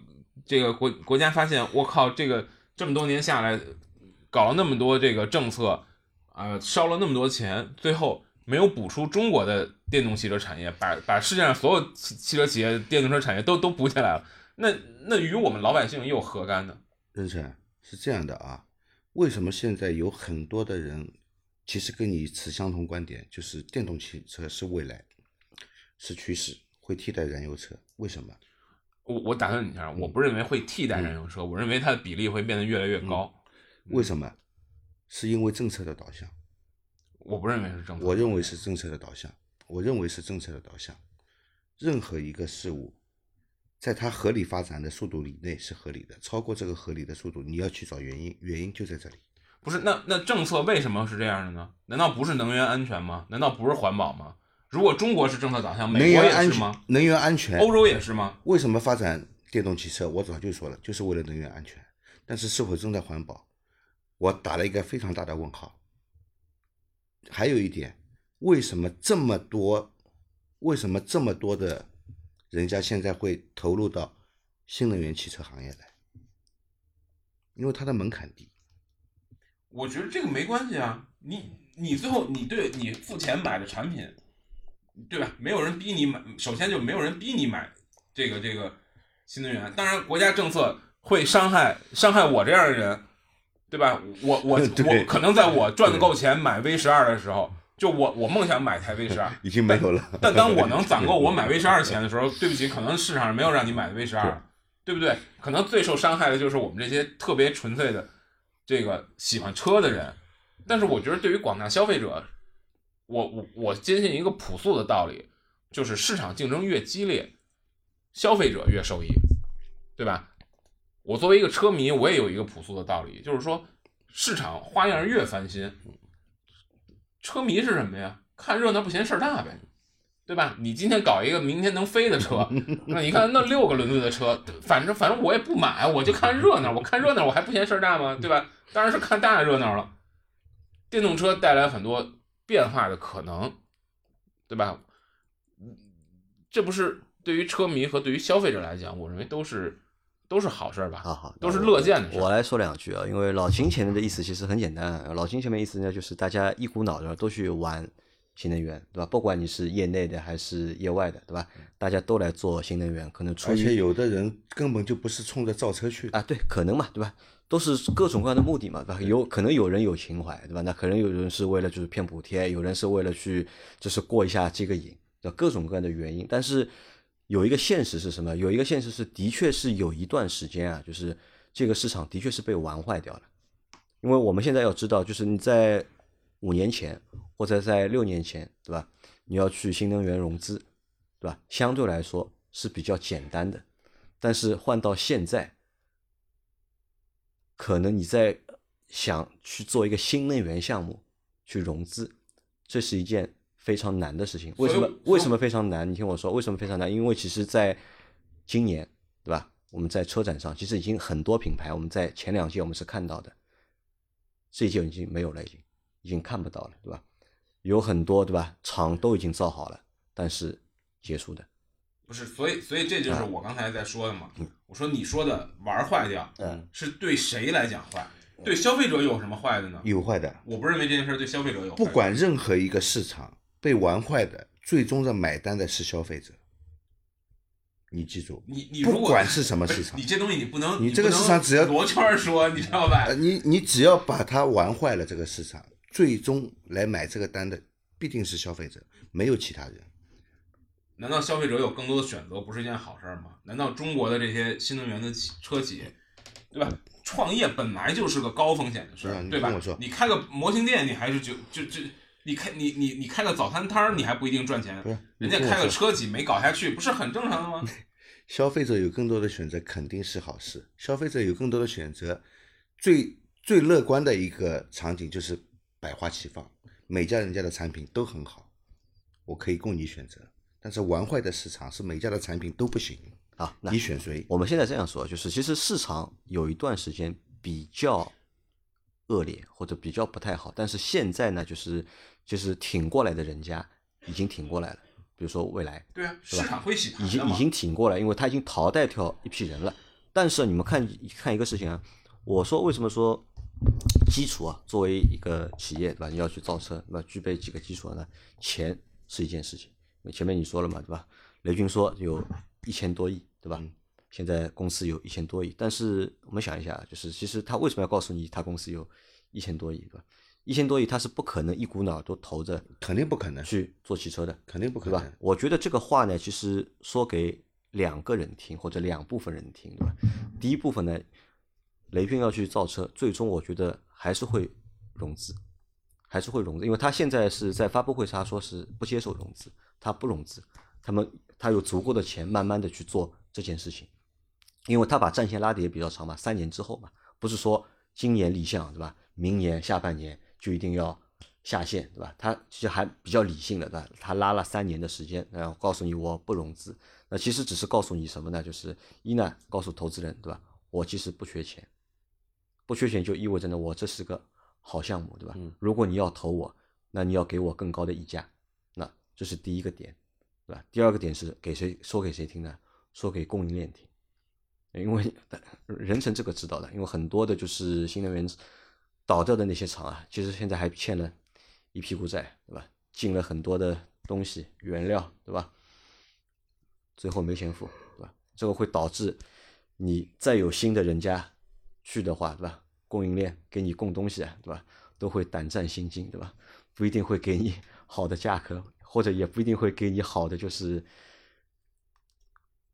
这个国国家发现，我靠，这个这么多年下来，搞了那么多这个政策，呃，烧了那么多钱，最后没有补出中国的电动汽车产业，把把世界上所有汽汽车企业、电动车产业都都补起来了，那那与我们老百姓又何干呢？任晨是这样的啊，为什么现在有很多的人其实跟你持相同观点，就是电动汽车是未来，是趋势，会替代燃油车？为什么？我我打断你一下，我不认为会替代燃油车，我认为它的比例会变得越来越高。为什么？是因为政策的导向。我不认为是政策，我认为是政策的导向，我认为是政策的导向。任何一个事物，在它合理发展的速度以内是合理的，超过这个合理的速度，你要去找原因，原因就在这里。不是那那政策为什么是这样的呢？难道不是能源安全吗？难道不是环保吗？如果中国是政策导向，能美国也是吗？，能源安全，欧洲也是吗？为什么发展电动汽车？我早就说了，就是为了能源安全。但是是否真的环保，我打了一个非常大的问号。还有一点，为什么这么多，为什么这么多的人家现在会投入到新能源汽车行业来？因为它的门槛低。我觉得这个没关系啊，你你最后你对你付钱买的产品，对吧？没有人逼你买，首先就没有人逼你买这个这个新能源。当然，国家政策会伤害伤害我这样的人，对吧？我我 我可能在我赚的够钱买 V 十二的时候，就我我梦想买台 V 十二，已经没有了。但当我能攒够 我买 V 十二钱的时候，对不起，可能市场上没有让你买的 V 十二，对不对？可能最受伤害的就是我们这些特别纯粹的这个喜欢车的人。但是我觉得对于广大消费者，我我我坚信一个朴素的道理，就是市场竞争越激烈，消费者越受益，对吧？我作为一个车迷，我也有一个朴素的道理，就是说市场花样越翻新，车迷是什么呀？看热闹不嫌事儿大呗，对吧？你今天搞一个明天能飞的车，那你看那六个轮子的车，反正反正我也不买，我就看热闹，我看热闹我还不嫌事儿大吗？对吧？当然是看大热闹了。电动车带来很多变化的可能，对吧？这不是对于车迷和对于消费者来讲，我认为都是都是好事儿吧？好好，都是乐见的。我来说两句啊，因为老秦前面的意思其实很简单，老秦前面意思呢就是大家一股脑的都去玩新能源，对吧？不管你是业内的还是业外的，对吧？大家都来做新能源，可能出于而且有的人根本就不是冲着造车去的，啊，对，可能嘛，对吧？都是各种各样的目的嘛，对吧？有可能有人有情怀，对吧？那可能有人是为了就是骗补贴，有人是为了去就是过一下这个瘾，对吧各种各样的原因。但是有一个现实是什么？有一个现实是，的确是有一段时间啊，就是这个市场的确是被玩坏掉了。因为我们现在要知道，就是你在五年前或者在六年前，对吧？你要去新能源融资，对吧？相对来说是比较简单的，但是换到现在，可能你在想去做一个新能源项目去融资，这是一件非常难的事情。为什么为什么非常难？你听我说，为什么非常难？因为其实在今年，对吧？我们在车展上，其实已经很多品牌，我们在前两届我们是看到的，这一届已经没有了，已经已经看不到了，对吧？有很多对吧？厂都已经造好了，但是结束的，不是，所以所以这就是我刚才在说的嘛。我说你说的玩坏掉，嗯，是对谁来讲坏？对消费者有什么坏的呢？有坏的。我不认为这件事对消费者有坏。不管任何一个市场被玩坏的，最终的买单的是消费者。你记住，你你不管是什么市场你这东西你不能，你这个市场只要罗圈说，你知道吧呃，？你你只要把它玩坏了，这个市场最终来买这个单的必定是消费者，没有其他人。难道消费者有更多的选择不是一件好事儿吗？难道中国的这些新能源的企车企，对吧？创业本来就是个高风险的事对吧？你开个模型店，你还是就就就你开你你你开个早餐摊儿，你还不一定赚钱人家开个车企没搞下去，不是很正常的吗？消费者有更多的选择肯定是好事，消费者有更多的选择，最最乐观的一个场景就是百花齐放，每家人家的产品都很好，我可以供你选择。但是玩坏的市场是每家的产品都不行，啊，那你选谁？我们现在这样说，就是其实市场有一段时间比较恶劣或者比较不太好，但是现在呢，就是就是挺过来的人家已经挺过来了，比如说未来对啊，市场会洗盘。已经已经挺过来，因为他已经淘汰掉一批人了。但是你们看看一个事情啊，我说为什么说基础啊，作为一个企业对吧，你要去造车，那具备几个基础呢？钱是一件事情，前面你说了嘛，对吧？雷军说有一千多亿，对吧？现在公司有一千多亿，但是我们想一下，就是其实他为什么要告诉你他公司有一千多亿，对吧？一千多亿他是不可能一股脑都投着肯定不可能，去做汽车的，肯定不可对吧能。？我觉得这个话呢，其实说给两个人听或者两部分人听，对吧？第一部分呢，雷军要去造车，最终我觉得还是会融资，还是会融资，因为他现在是在发布会上说是不接受融资，他不融资，他们他有足够的钱慢慢的去做这件事情，因为他把战线拉的也比较长嘛，三年之后嘛，不是说今年立项对吧？明年下半年就一定要下线对吧？他其实还比较理性的对吧？他拉了三年的时间，然后告诉你我不融资，那其实只是告诉你什么呢？就是一呢，告诉投资人对吧？我其实不缺钱，不缺钱就意味着呢，我这是个好项目对吧？如果你要投我，那你要给我更高的溢价，那这是第一个点，对吧？第二个点是给谁说给谁听呢？说给供应链听。因为人成这个知道的，因为很多的就是新能源倒掉的那些厂啊，其实现在还欠了一屁股债，对吧？进了很多的东西原料，对吧？最后没钱付，对吧？这个会导致你再有新的人家去的话，对吧？供应链给你供东西啊，对吧？都会胆战心惊，对吧？不一定会给你好的价格，或者也不一定会给你好的就是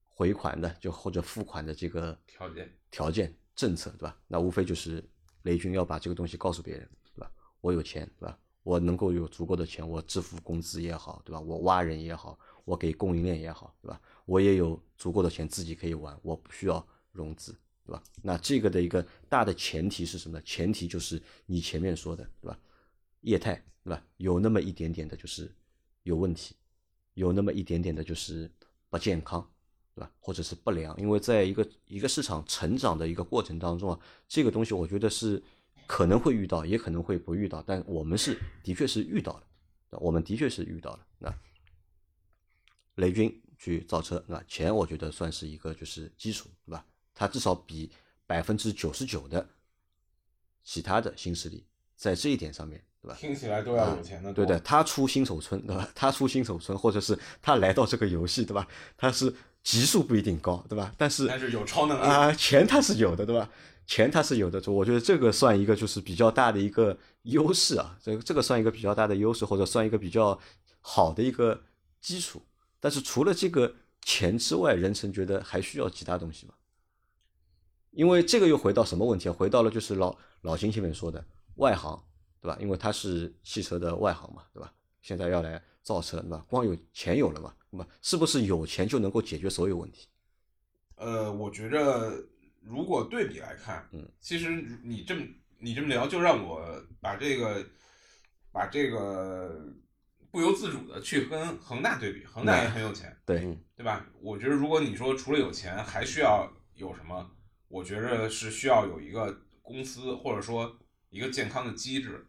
回款的，就或者付款的这个条件条件政策，对吧？那无非就是雷军要把这个东西告诉别人，对吧？我有钱，对吧？我能够有足够的钱，我支付工资也好，对吧？我挖人也好，我给供应链也好，对吧？我也有足够的钱自己可以玩，我不需要融资，对吧？那这个的一个大的前提是什么呢？前提就是你前面说的，对吧？业态，对吧？有那么一点点的就是有问题，有那么一点点的就是不健康，对吧？或者是不良，因为在一个一个市场成长的一个过程当中啊，这个东西我觉得是可能会遇到，也可能会不遇到，但我们是的确是遇到了，我们的确是遇到了。那雷军去造车，那钱我觉得算是一个就是基础，对吧？它至少比百分之九十九的其他的新势力在这一点上面，对对吧？听起来都要有钱的多。对的，他出新手村，对吧？他出新手村，或者是他来到这个游戏，对吧？他是级数不一定高，对吧？但是但是有超能力啊、钱他是有的，对吧？钱他是有的，我觉得这个算一个就是比较大的一个优势啊，这个这个算一个比较大的优势，或者算一个比较好的一个基础。但是除了这个钱之外，人成觉得还需要其他东西吗？因为这个又回到什么问题啊？回到了就是老老金前面说的外行，对吧？因为他是汽车的外行嘛，对吧？现在要来造车，对吧？光有钱有了嘛，那么是不是有钱就能够解决所有问题？呃，我觉着如果对比来看，嗯，其实你这么你这么聊，就让我把这个把这个不由自主的去跟恒大对比，恒大也很有钱，对，嗯对吧？我觉得如果你说除了有钱，还需要有什么？我觉着是需要有一个公司，或者说一个健康的机制，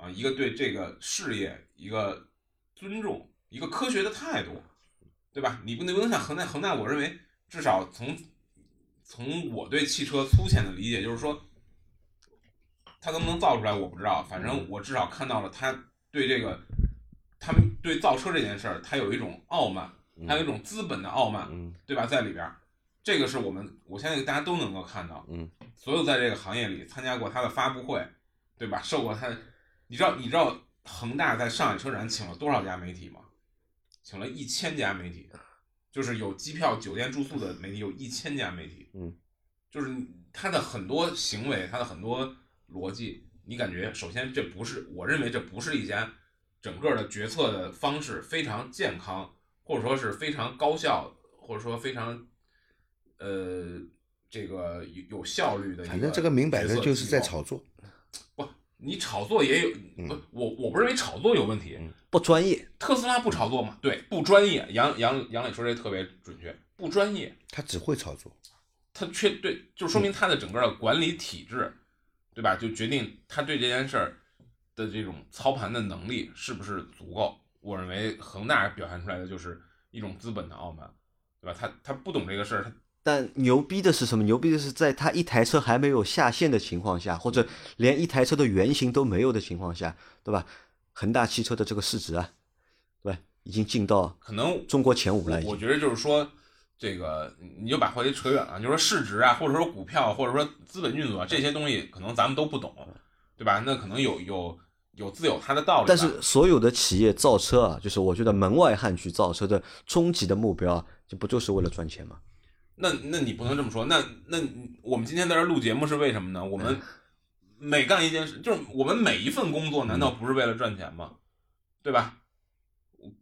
啊，一个对这个事业一个尊重，一个科学的态度，对吧？你不能不能像恒大，恒大，我认为至少从从我对汽车粗浅的理解，就是说，他能不能造出来我不知道，反正我至少看到了他对这个他们对造车这件事儿，他有一种傲慢，还有一种资本的傲慢，嗯对吧？在里边儿，这个是我们我相信大家都能够看到，嗯，所有在这个行业里参加过他的发布会，对吧？受过他，你知道你知道恒大在上海车展请了多少家媒体吗？请了一千家媒体，就是有机票、酒店、住宿的媒体有一千家媒体，嗯，就是他的很多行为，他的很多逻辑，你感觉首先这不是，我认为这不是一家整个的决策的方式非常健康，或者说是非常高效，或者说非常呃这个有有效率的。反正这个明摆着就是在炒作。不，你炒作也有，不，我我不认为炒作有问题。不专业，特斯拉不炒作嘛？对，不专业。杨杨杨磊说这特别准确，不专业。他只会炒作。他却对，就说明他的整个的管理体制，对吧？就决定他对这件事儿的这种操盘的能力是不是足够。我认为恒大表现出来的就是一种资本的傲慢，对吧？他他不懂这个事儿，他但牛逼的是什么？牛逼的是在他一台车还没有下线的情况下，或者连一台车的原型都没有的情况下，对吧？恒大汽车的这个市值啊，对吧？已经进到可能中国前五了。我觉得就是说，这个你就把话题扯远了，就是说市值啊，或者说股票，或者说资本运作这些东西，可能咱们都不懂，对吧？那可能有有有自有它的道理。但是所有的企业造车啊，就是我觉得门外汉去造车的终极的目标，这不就是为了赚钱吗？那那你不能这么说。那那我们今天在这录节目是为什么呢？我们每干一件事，就是我们每一份工作，难道不是为了赚钱吗？对吧？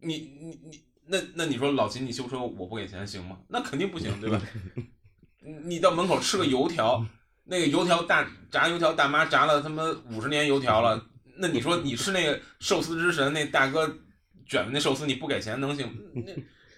你你你，那那你说老秦，你修车我不给钱行吗？那肯定不行，对吧？你你到门口吃个油条，那个油条大炸油条大妈炸了他妈五十年油条了，那你说你吃那个寿司之神那大哥卷的那寿司你不给钱能行？那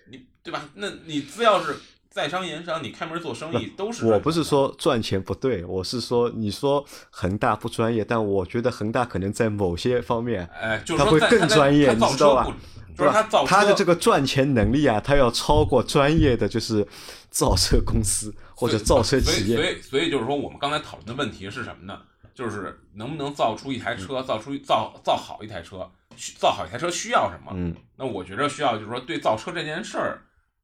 你对吧？那你只要是在商言商，你开门做生意都是。我不是说赚钱不对，我是说你说恒大不专业，但我觉得恒大可能在某些方面，哎，就是他会更专业，他你知道吧？就是他造他的这个赚钱能力啊，他要超过专业的就是造车公司或者造车企业。所以所以就是说，我们刚才讨论的问题是什么呢？就是能不能造出一台嗯车，造出造造好一台车，造好一台车需要什么？嗯，那我觉着需要就是说，对造车这件事儿，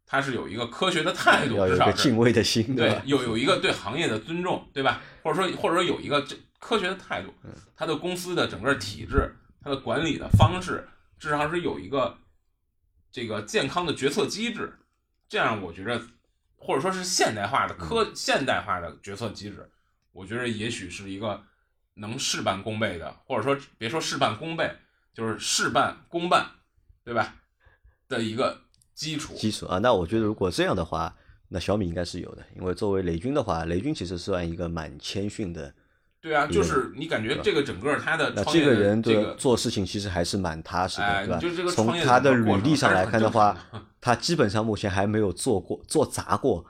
它是有一个科学的态度，至少是敬畏的心，对？，有有一个对行业的尊重，对吧？或者说或者说有一个这科学的态度，嗯它的公司的整个体制，它的管理的方式，至少是有一个这个健康的决策机制，这样我觉着，或者说是现代化的科现代化的决策机制，我觉得也许是一个能事半功倍的，或者说别说事半功倍，就是事半功半，对吧？的一个基础。基础啊，那我觉得如果这样的话，那小米应该是有的，因为作为雷军的话，雷军其实算一个蛮谦逊的，对啊，就是你感觉这个整个他的那这个人对这个做事情其实还是蛮踏实的，哎对吧就这个？从他的履历上来看的话，他基本上目前还没有做过做砸过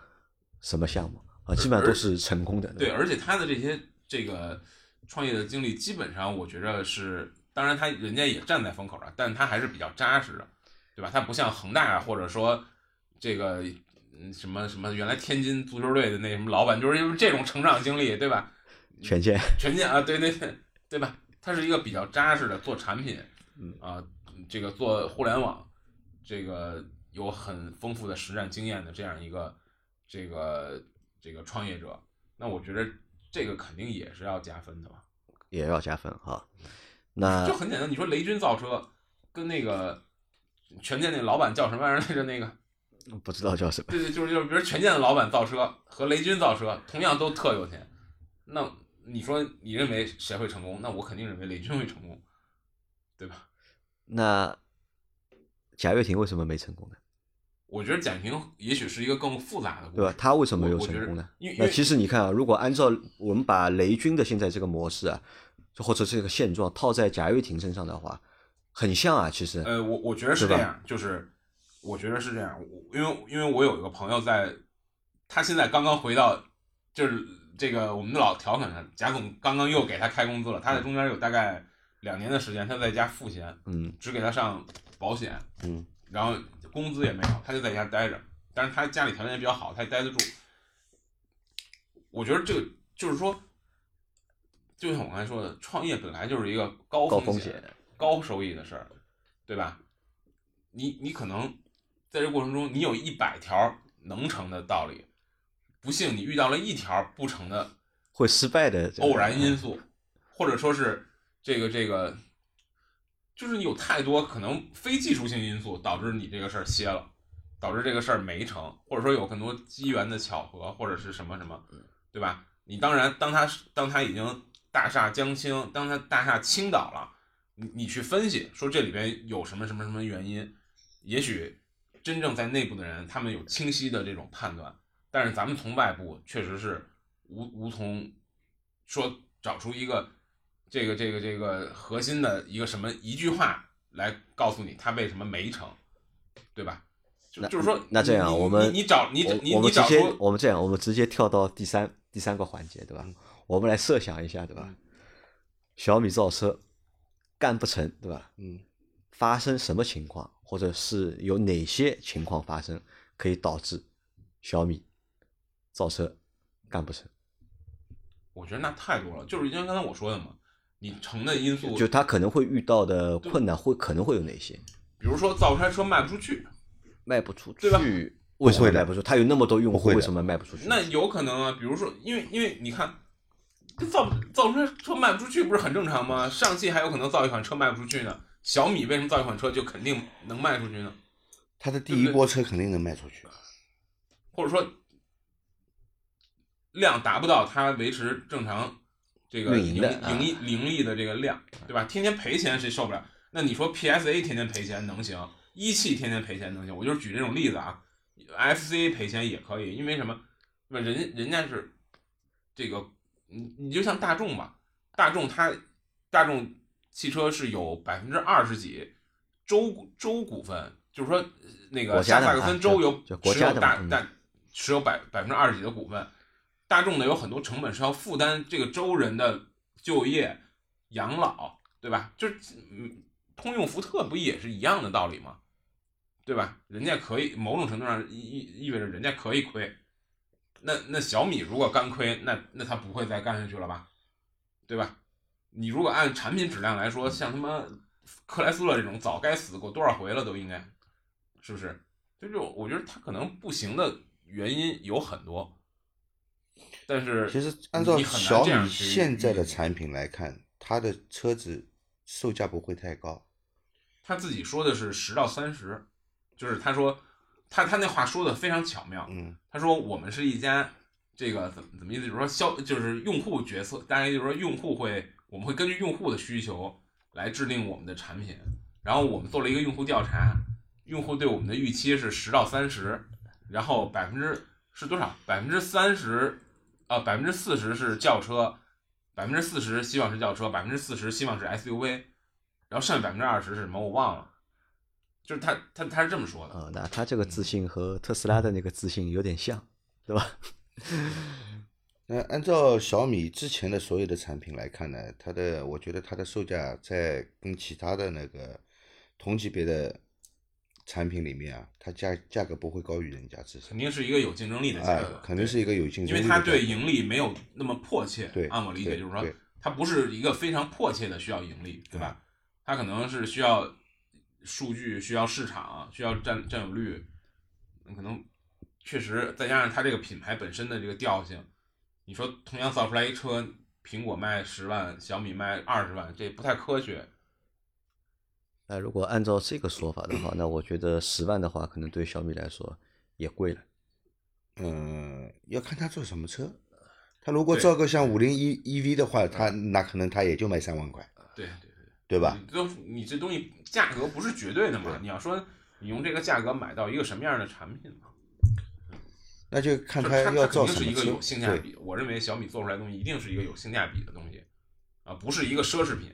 什么项目啊，基本上都是成功的。对，而且他的这些这个创业的经历，基本上我觉着是，当然他人家也站在风口上，但他还是比较扎实的，对吧？他不像恒大啊或者说这个嗯什么什么原来天津足球队的那什么老板，就是因为这种成长经历，对吧？权健，权健啊，对对对，对吧？他是一个比较扎实的做产品，嗯啊，这个做互联网，这个有很丰富的实战经验的这样一个这个这个创业者，那我觉得这个肯定也是要加分的吧。也要加分哈。那就很简单，你说雷军造车跟那个权健那老板叫什么玩意儿来着？那个不知道叫什么，对对，就是就是，比如权健的老板造车和雷军造车，同样都特有钱，那你说你认为谁会成功？那我肯定认为雷军会成功，对吧？那贾跃亭为什么没成功呢？我觉得贾跃亭也许是一个更复杂的故事，对吧？他为什么没有成功呢？那其实你看啊，如果按照我们把雷军的现在这个模式啊，或者这个现状套在贾跃亭身上的话，很像啊。其实，呃，我我觉得是这样，就是我觉得是这样，我因为因为我有一个朋友在，他现在刚刚回到，就是这个我们的老调侃他，贾总刚刚又给他开工资了，他在中间有大概两年的时间，他在家赋闲，嗯只给他上保险，嗯，然后工资也没有，他就在家待着，但是他家里条件也比较好，他也待得住。我觉得这个就是说，就像我刚才说的，创业本来就是一个高风险高收益的事儿，对吧？你你可能在这过程中，你有一百条能成的道理，不幸你遇到了一条不成的会失败的偶然因素，或者说是这个这个，就是你有太多可能非技术性因素导致你这个事儿歇了，导致这个事儿没成，或者说有很多机缘的巧合，或者是什么什么，对吧？你当然，当他当他已经大厦将倾，当他大厦倾倒了，你你去分析说这里边有什么什么什么原因，也许真正在内部的人他们有清晰的这种判断，但是咱们从外部确实是无无从说找出一个这个这个这个核心的一个什么一句话来告诉你他为什么没成，对吧？就就是说，那这样我们你你找你我你找出我们这样，我们直接跳到第三第三个环节，对吧？我们来设想一下，对吧？嗯小米造车干不成，对吧？嗯，发生什么情况，或者是有哪些情况发生，可以导致小米造车干不成？我觉得那太多了，就是就像刚才我说的嘛，你成的因素，就他可能会遇到的困难会可能会有哪些？比如说造出来车卖不出去，卖不出去，对吧为什么卖不出？他有那么多用户，为什么卖不出去？那有可能啊。比如说，因为因为你看，这造造出来车卖不出去，不是很正常吗？上汽还有可能造一款车卖不出去呢，小米为什么造一款车就肯定能卖出去呢？它的第一波车肯定能卖出去。或者说量达不到它维持正常这个盈盈利盈利的这个量，对吧？天天赔钱谁受不了？那你说 PSA 天天赔钱能行？一汽天天赔钱能行？我就是举这种例子啊，FCA 赔钱也可以，因为什么？那人人家是这个，你你就像大众嘛，大众它大众汽车是有百分之二十几州股州股份，就是说那个下萨克森州有持有大大持有百百分之二十几的股份，大众呢有很多成本是要负担这个州人的就业、养老，对吧？就是嗯，通用福特不也是一样的道理吗？对吧？人家可以某种程度上意意意味着人家可以亏，那那小米如果干亏，那那他不会再干下去了吧？对吧？你如果按产品质量来说，像他妈克莱斯勒这种早该死过多少回了，都应该，是不是？就是我觉得他可能不行的原因有很多，但是其实按照你小米现在的产品来看，它的车子售价不会太高。他自己说的是十到三十，就是他说他他那话说的非常巧妙，嗯，他说我们是一家这个怎么怎么意思？就是说消就是用户决策，大概就是说用户会我们会根据用户的需求来制定我们的产品，然后我们做了一个用户调查，用户对我们的预期是十到三十，然后百分之是多少？百分之三十啊，百分之四十是轿车，百分之四十希望是轿车，百分之四十希望是 SUV，然后剩下百分之二十是什么？我忘了。就是他他他是这么说的，啊，那他这个自信和特斯拉的那个自信有点像，对吧？那按照小米之前的所有的产品来看呢，它的我觉得它的售价在跟其他的那个同级别的产品里面啊，它价价格不会高于人家，至少肯定是一个有竞争力的价哎格，，肯定是一个有竞争力因为它。对盈利没有那么迫切。对按我理解就是说对，它不是一个非常迫切的需要盈利，对吧？它可能是需要数据、需要市场、需要占占有率，可能确实再加上它这个品牌本身的这个调性，你说同样造出来一车，苹果卖十万，小米卖二十万，这不太科学。那如果按照这个说法的话，那我觉得十万的话，可能对小米来说也贵了。嗯，要看他做什么车。他如果造个像五菱 E E V 的话，他那可能他也就卖三万块，对对吧？你都你这东西价格不是绝对的嘛？你要说你用这个价格买到一个什么样的产品嘛？那就看就他要它肯造什么车定是一个有。性价，比。我认为小米做出来的东西一定是一个有性价比的东西，啊，不是一个奢侈品，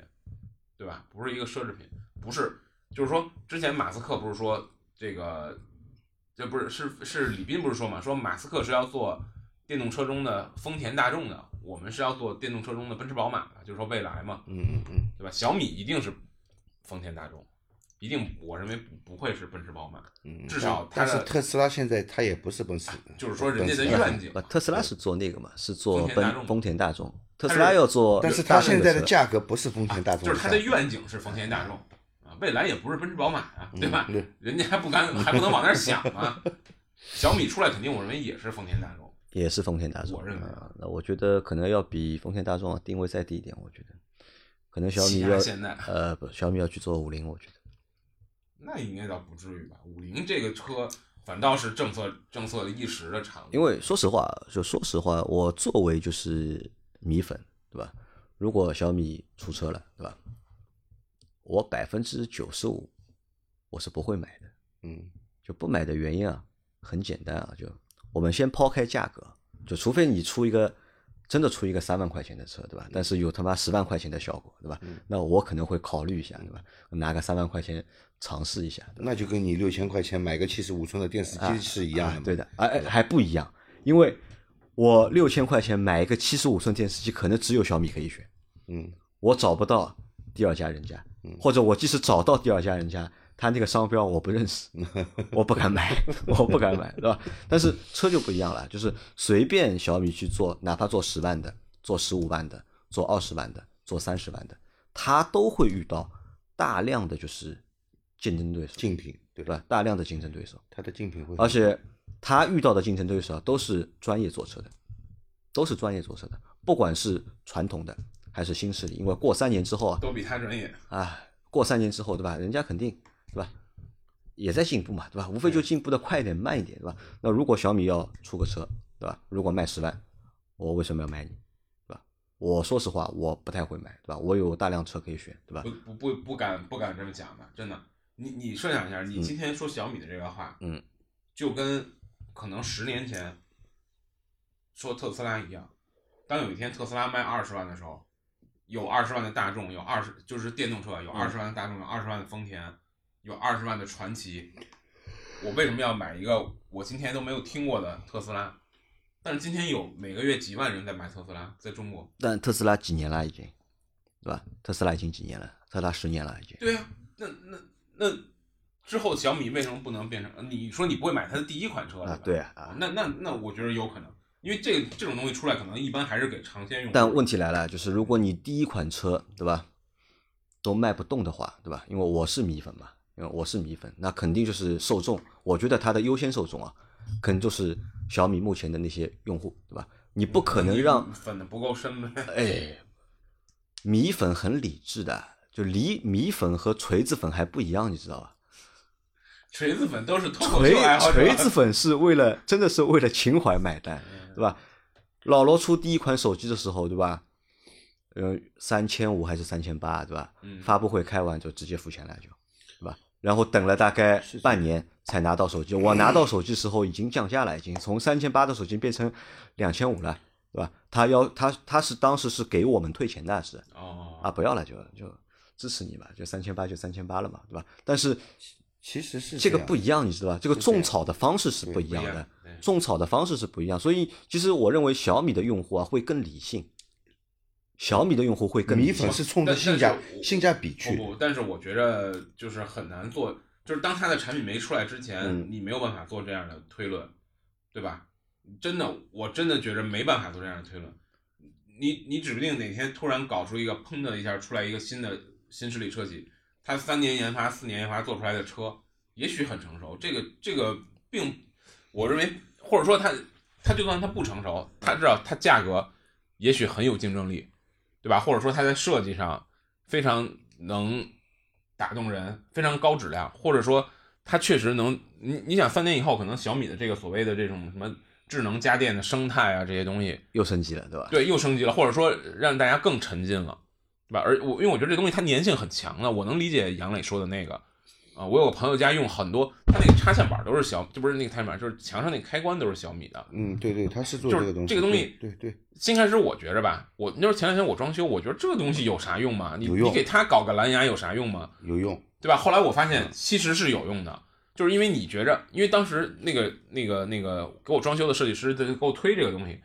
对吧？不是一个奢侈品，不是，就是说之前马斯克不是说这个，这不是是是李斌不是说嘛？说马斯克是要做电动车中的丰田大众的，我们是要做电动车中的奔驰宝马的，就是说未来嘛，嗯嗯嗯，对吧？小米一定是丰田大众，一定我认为不不会是奔驰宝马，嗯至少但它但是特斯拉现在它也不是奔驰，就是说人家的愿景。不，特斯拉是做那个嘛，是做丰田大众。奔丰田大众。特斯拉要做但是它现在的价格不是丰田大众就是它的愿景是丰田大众啊，未来也不是奔驰宝马啊，对吧？嗯对。人家还不敢，还不能往那儿想啊。小米出来肯定，我认为也是丰田大众。也是丰田大众。我认为啊那我觉得可能要比丰田大众定位再低一点。我觉得可能小米要呃不，小米要去做五菱，我觉得。那应该倒不至于吧？五菱这个车反倒是政策政策一时的产物，因为说实话，就说实话，我作为就是米粉，对吧？如果小米出车了，对吧？我百分之九十五我是不会买的。嗯就不买的原因啊，很简单啊，就我们先抛开价格，就除非你出一个真的出一个三万块钱的车，对吧？但是有他妈十万块钱的效果，对吧？那我可能会考虑一下，对吧？拿个三万块钱尝试一下，那就跟你六千块钱买个七十五寸的电视机是一样的嘛。啊对的，哎哎还不一样，因为我六千块钱买一个七十五寸电视机，可能只有小米可以选，嗯我找不到第二家人家，或者我即使找到第二家人家，他那个商标我不认识，我不敢买，我不敢买，对吧？但是车就不一样了，就是随便小米去做，哪怕做十万的、做十五万的、做二十万的、做三十万的，他都会遇到大量的就是竞争对手，竞品对对吧？大量的竞争对手，他的竞品会，而且他遇到的竞争对手啊都是专业做车的，都是专业做车的，不管是传统的还是新势力，因为过三年之后啊，都比他专业。啊，过三年之后，对吧？人家肯定，对吧？也在进步嘛，对吧？无非就进步的快一点、慢一点，对吧？那如果小米要出个车，对吧？如果卖十万，我为什么要买你，对吧？我说实话，我不太会买，对吧？我有大量车可以选，对吧不？不不不敢不敢这么讲的，真的。你你设想一下，你今天说小米的这个话，嗯，就跟可能十年前说特斯拉一样，当有一天特斯拉卖二十万的时候，有二十万的大众，有二十就是电动车有二十万的大众，有二十万的丰田，有二十万的传奇，我为什么要买一个我今天都没有听过的特斯拉？但是今天有每个月几万人在买特斯拉，在中国。但特斯拉几年了已经，对吧？特斯拉已经几年了？特斯拉十年了已经。对呀、那那那之后小米为什么不能变成？呃你说你不会买它的第一款车啊对啊啊那那那我觉得有可能，因为这这种东西出来，可能一般还是给尝鲜用。但问题来了，就是如果你第一款车，对吧，都卖不动的话，对吧？因为我是米粉嘛，因为我是米粉，那肯定就是受众，我觉得它的优先受众啊，可能就是小米目前的那些用户，对吧？你不可能让粉的不够深呗。哎，米粉很理智的，就离米粉和锤子粉还不一样，你知道吧？锤子粉都是脱口锤秀爱好者，锤子粉是为了真的是为了情怀买单，对吧？老罗出第一款手机的时候，对吧？呃，三千五还是三千八，对吧？嗯发布会开完就直接付钱了，就？然后等了大概半年才拿到手机。我拿到手机时候已经降价了，已经从三千八的手机变成两千五了，对吧？他要他他是当时是给我们退钱的，是。哦。啊，不要了就就支持你吧，就三千八就三千八了嘛，对吧？但是其实是这个不一样，你知道吧？这个种草的方式是不一样的。种草的方式是不一样，所以其实我认为小米的用户啊会更理性，小米的用户会更米粉。是冲着但性价性价比去不，不，但是我觉得就是很难做，就是当它的产品没出来之前，嗯你没有办法做这样的推论，对吧？真的，我真的觉得没办法做这样的推论。你你指不定哪天突然搞出一个砰的一下出来一个新的新势力车企，它三年研发、四年研发做出来的车，也许很成熟。这个这个并我认为，或者说它它就算它不成熟，它知道它价格也许很有竞争力，对吧？或者说它在设计上非常能打动人，非常高质量，或者说它确实能。你你想三年以后，可能小米的这个所谓的这种什么智能家电的生态啊，这些东西又升级了，对吧？对，又升级了，或者说让大家更沉浸了，对吧？而我因为我觉得这东西它粘性很强的，我能理解杨磊说的那个啊，我有个朋友家用很多，他那个插线板都是小，就不是那个插线板，就是墙上那个开关都是小米的。嗯，对对，他是做就是这个东西，这个东西对对对，先开始我觉着吧，我那时候前两天我装修，我觉得这个东西有啥用吗？你有用你给他搞个蓝牙有啥用吗？有用，对吧？后来我发现其实是有用的，就是因为你觉着，因为当时那个那个那个给我装修的设计师在给我推这个东西，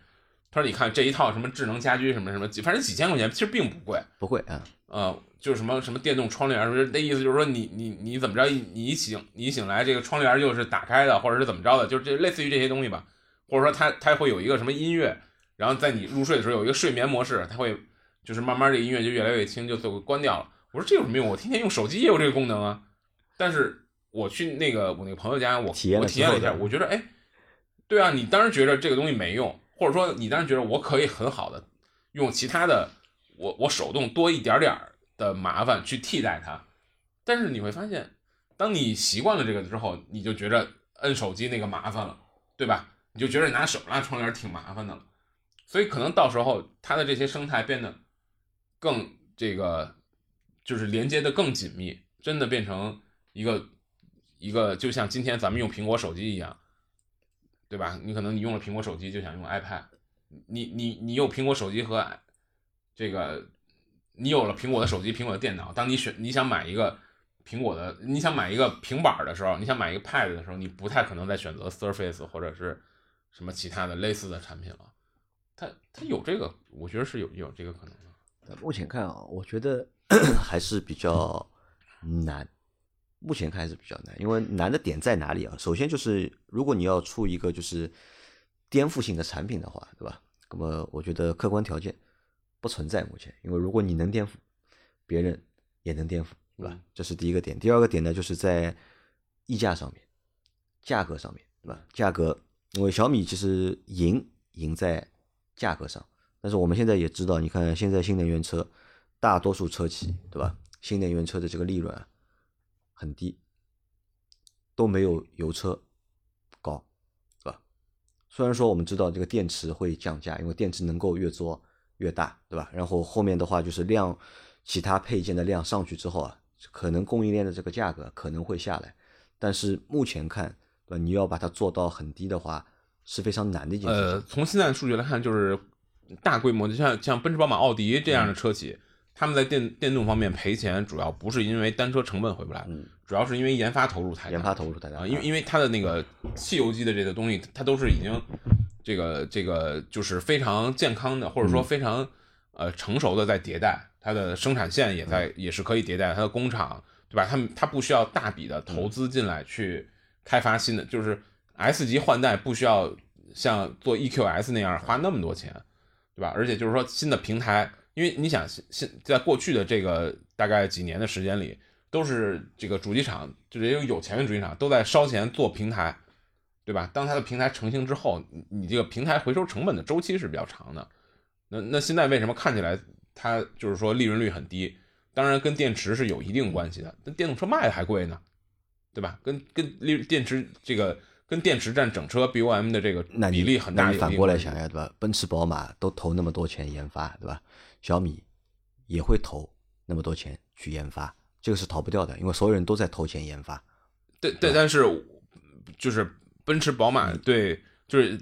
他说你看这一套什么智能家居什么什么，几反正几千块钱，其实并不贵，不贵啊，呃，就是什么什么电动窗帘儿，那意思就是说你你你怎么着，你一醒你一醒来这个窗帘就是打开的，或者是怎么着的，就是这类似于这些东西吧，或者说它它会有一个什么音乐，然后在你入睡的时候有一个睡眠模式，它会就是慢慢这个音乐就越来越轻，就就会关掉了。我说这有什么用？我天天用手机也有这个功能啊。但是我去那个我那个朋友家，我体验了我体验了一下，我觉得哎，对啊，你当时觉得这个东西没用，或者说你当时觉得我可以很好的用其他的，我我手动多一点点儿的麻烦去替代它。但是你会发现，当你习惯了这个之后，你就觉着摁手机那个麻烦了，对吧？你就觉得你拿手拉窗帘挺麻烦的了。所以可能到时候它的这些生态变得更这个，就是连接的更紧密，真的变成一个一个，就像今天咱们用苹果手机一样，对吧？你可能你用了苹果手机就想用 iPad，你你你有苹果手机和这个，你有了苹果的手机、苹果的电脑，当你选你想买一个苹果的，你想买一个平板的时候，你想买一个 Pad 的时候，你不太可能再选择 Surface 或者是什么其他的类似的产品了。它它有这个，我觉得是有有这个可能的。目前看啊，我觉得 还是比较难。目前看还是比较难，因为难的点在哪里啊？首先就是，如果你要出一个就是颠覆性的产品的话，对吧？那么我觉得客观条件不存在目前，因为如果你能颠覆，别人也能颠覆，对吧？这是第一个点。第二个点呢，就是在溢价上面，价格上面，对吧？价格，因为小米其实赢赢在价格上，但是我们现在也知道，你看现在新能源车，大多数车企，对吧？新能源车的这个利润啊很低，都没有油车高，对吧？虽然说我们知道这个电池会降价，因为电池能够越做越大，对吧？然后后面的话就是量，其他配件的量上去之后啊，可能供应链的这个价格可能会下来，但是目前看，对吧？你要把它做到很低的话，是非常难的一件事情。呃，从现在的数据来看，就是大规模，就像像奔驰、宝马、奥迪这样的车企，他们在电电动方面赔钱，主要不是因为单车成本回不来，主要是因为研发投入太大。研发投入太大啊，因为因为它的那个汽油机的这个东西，它都是已经这个这个就是非常健康的，或者说非常呃成熟的在迭代，它的生产线也在也是可以迭代，它的工厂对吧？它它不需要大笔的投资进来去开发新的，就是 S 级换代不需要像做 EQS 那样花那么多钱，对吧？而且就是说新的平台，因为你想现现在过去的这个大概几年的时间里。都是这个主机厂，就是也有有钱的主机厂都在烧钱做平台，对吧？当它的平台成型之后，你你这个平台回收成本的周期是比较长的。那那现在为什么看起来它就是说利润率很低？当然跟电池是有一定关系的，但电动车卖的还贵呢，对吧？跟跟利电池这个跟电池占整车 BOM 的这个比例很大。那你反过来想呀，对吧？奔驰、宝马都投那么多钱研发，对吧？小米也会投那么多钱去研发。这个是逃不掉的，因为所有人都在投钱研发。对对，但是就是奔驰、宝马对，就是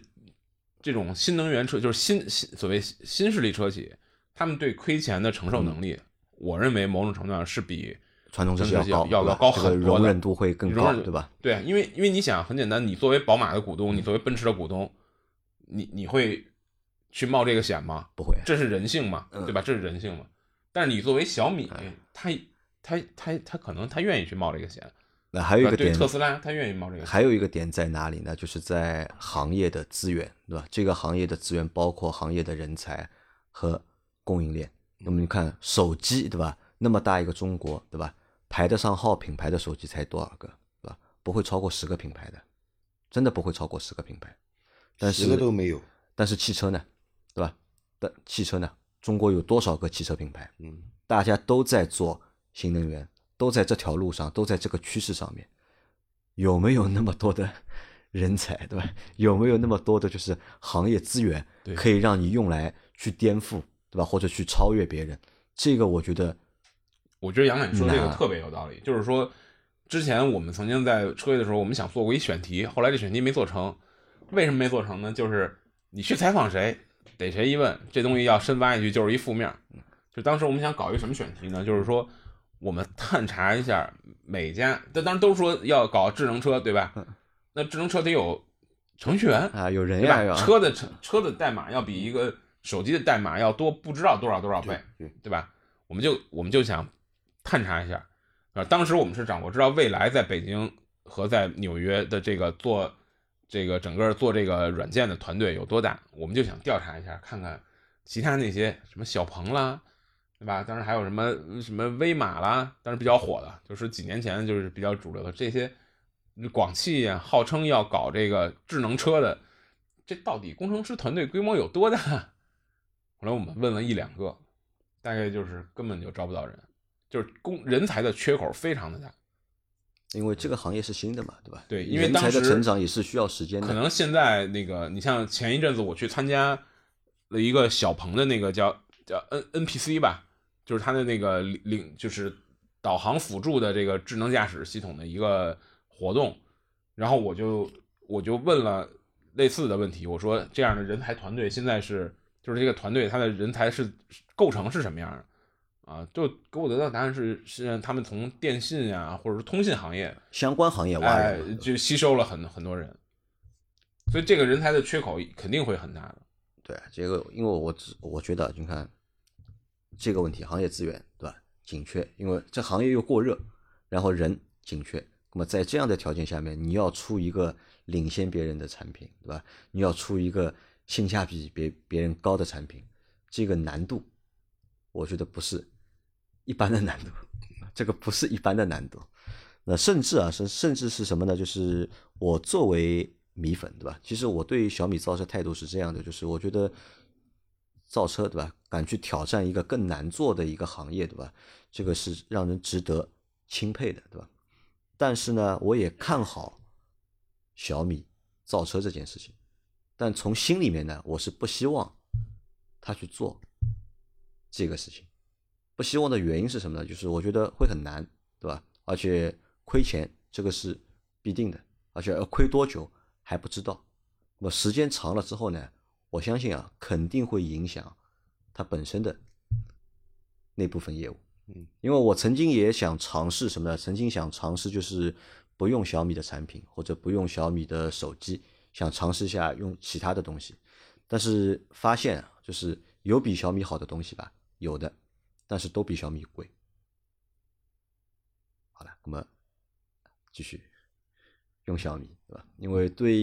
这种新能源车，就是新新所谓新势力车企，他们对亏钱的承受能力，我认为某种程度上是比传统车企要高，要要高很多的，容忍度会更高，对吧？对，因为因为你想很简单，你作为宝马的股东，你作为奔驰的股东，你你会去冒这个险吗？不会，这是人性嘛，对吧？这是人性嘛。但是你作为小米，它。他他他可能他愿意去冒这个险，那还有一个点，特斯拉他愿意冒这个险。还有一个点在哪里呢？就是在行业的资源，对吧？这个行业的资源包括行业的人才、和供应链。那么你看手机对吧？那么大一个中国对吧？排得上号品牌的手机才多少个对吧？不会超过十个品牌的，真的不会超过十个品牌。但是十个都没有。但是汽车呢，对吧？但汽车呢，中国有多少个汽车品牌？嗯，大家都在做新能源，都在这条路上，都在这个趋势上面，有没有那么多的人才，对吧？有没有那么多的就是行业资源，可以让你用来去颠覆，对吧？或者去超越别人？这个我觉得我觉得杨磊说这个特别有道理，就是说，之前我们曾经在车业的时候，我们想做过一选题，后来这选题没做成，为什么没做成呢？就是你去采访谁，逮谁一问，这东西要深挖一句就是一负面。就当时我们想搞一个什么选题呢？就是说，我们 探查一下每家，这当然都说要搞智能车，对吧？那智能车得有程序员，啊，有人？呀，车的程车的代码要比一个手机的代码要多不知道多少多少倍，对对吧？我们就我们就想探查一下，啊，当时我们是掌握知道未来在北京和在纽约的这个做这个整个做这个软件的团队有多大，我们就想调查一下，看看其他那些什么小鹏啦，对吧？当然还有什么什么威马啦，当然比较火的，就是几年前就是比较主流的这些。广汽呀、号称要搞这个智能车的，这到底工程师团队规模有多大？后来我们问了一两个，大概就是根本就招不到人，就是工人才的缺口非常的大。因为这个行业是新的嘛，对吧？对因为人才的当时成长也是需要时间的。可能现在那个，你像前一阵子我去参加了一个小鹏的那个叫叫 N NPC 吧，就是它的那个领领就是导航辅助的这个智能驾驶系统的一个活动，然后我就我就问了类似的问题，我说这样的人才团队现在是就是这个团队它的人才是构成是什么样的？啊，就给我得到答案是是他们从电信啊、或者是通信行业相关行业挖哎人嘛，，就吸收了很很多人，所以这个人才的缺口肯定会很大的。对，这个因为我只我觉得，你看这个问题，行业资源对吧紧缺，因为这行业又过热，然后人紧缺，那么在这样的条件下面，你要出一个领先别人的产品，对吧？你要出一个性价比别别人高的产品，这个难度，我觉得不是一般的难度，这个不是一般的难度。那甚至啊，甚甚至是什么呢？就是我作为米粉，对吧？其实我对小米造车态度是这样的，就是我觉得造车，对吧？敢去挑战一个更难做的一个行业，对吧？这个是让人值得钦佩的，对吧？但是呢，我也看好小米造车这件事情，但从心里面呢，我是不希望他去做这个事情。不希望的原因是什么呢？就是我觉得会很难，对吧？而且亏钱这个是必定的，而且要亏多久还不知道。那么时间长了之后呢，我相信啊，肯定会影响它本身的那部分业务。嗯，因为我曾经也想尝试什么呢？曾经想尝试就是不用小米的产品，或者不用小米的手机，想尝试一下用其他的东西，但是发现啊，就是有比小米好的东西吧，有的，但是都比小米贵。好了，那么继续用小米，对吧？因为对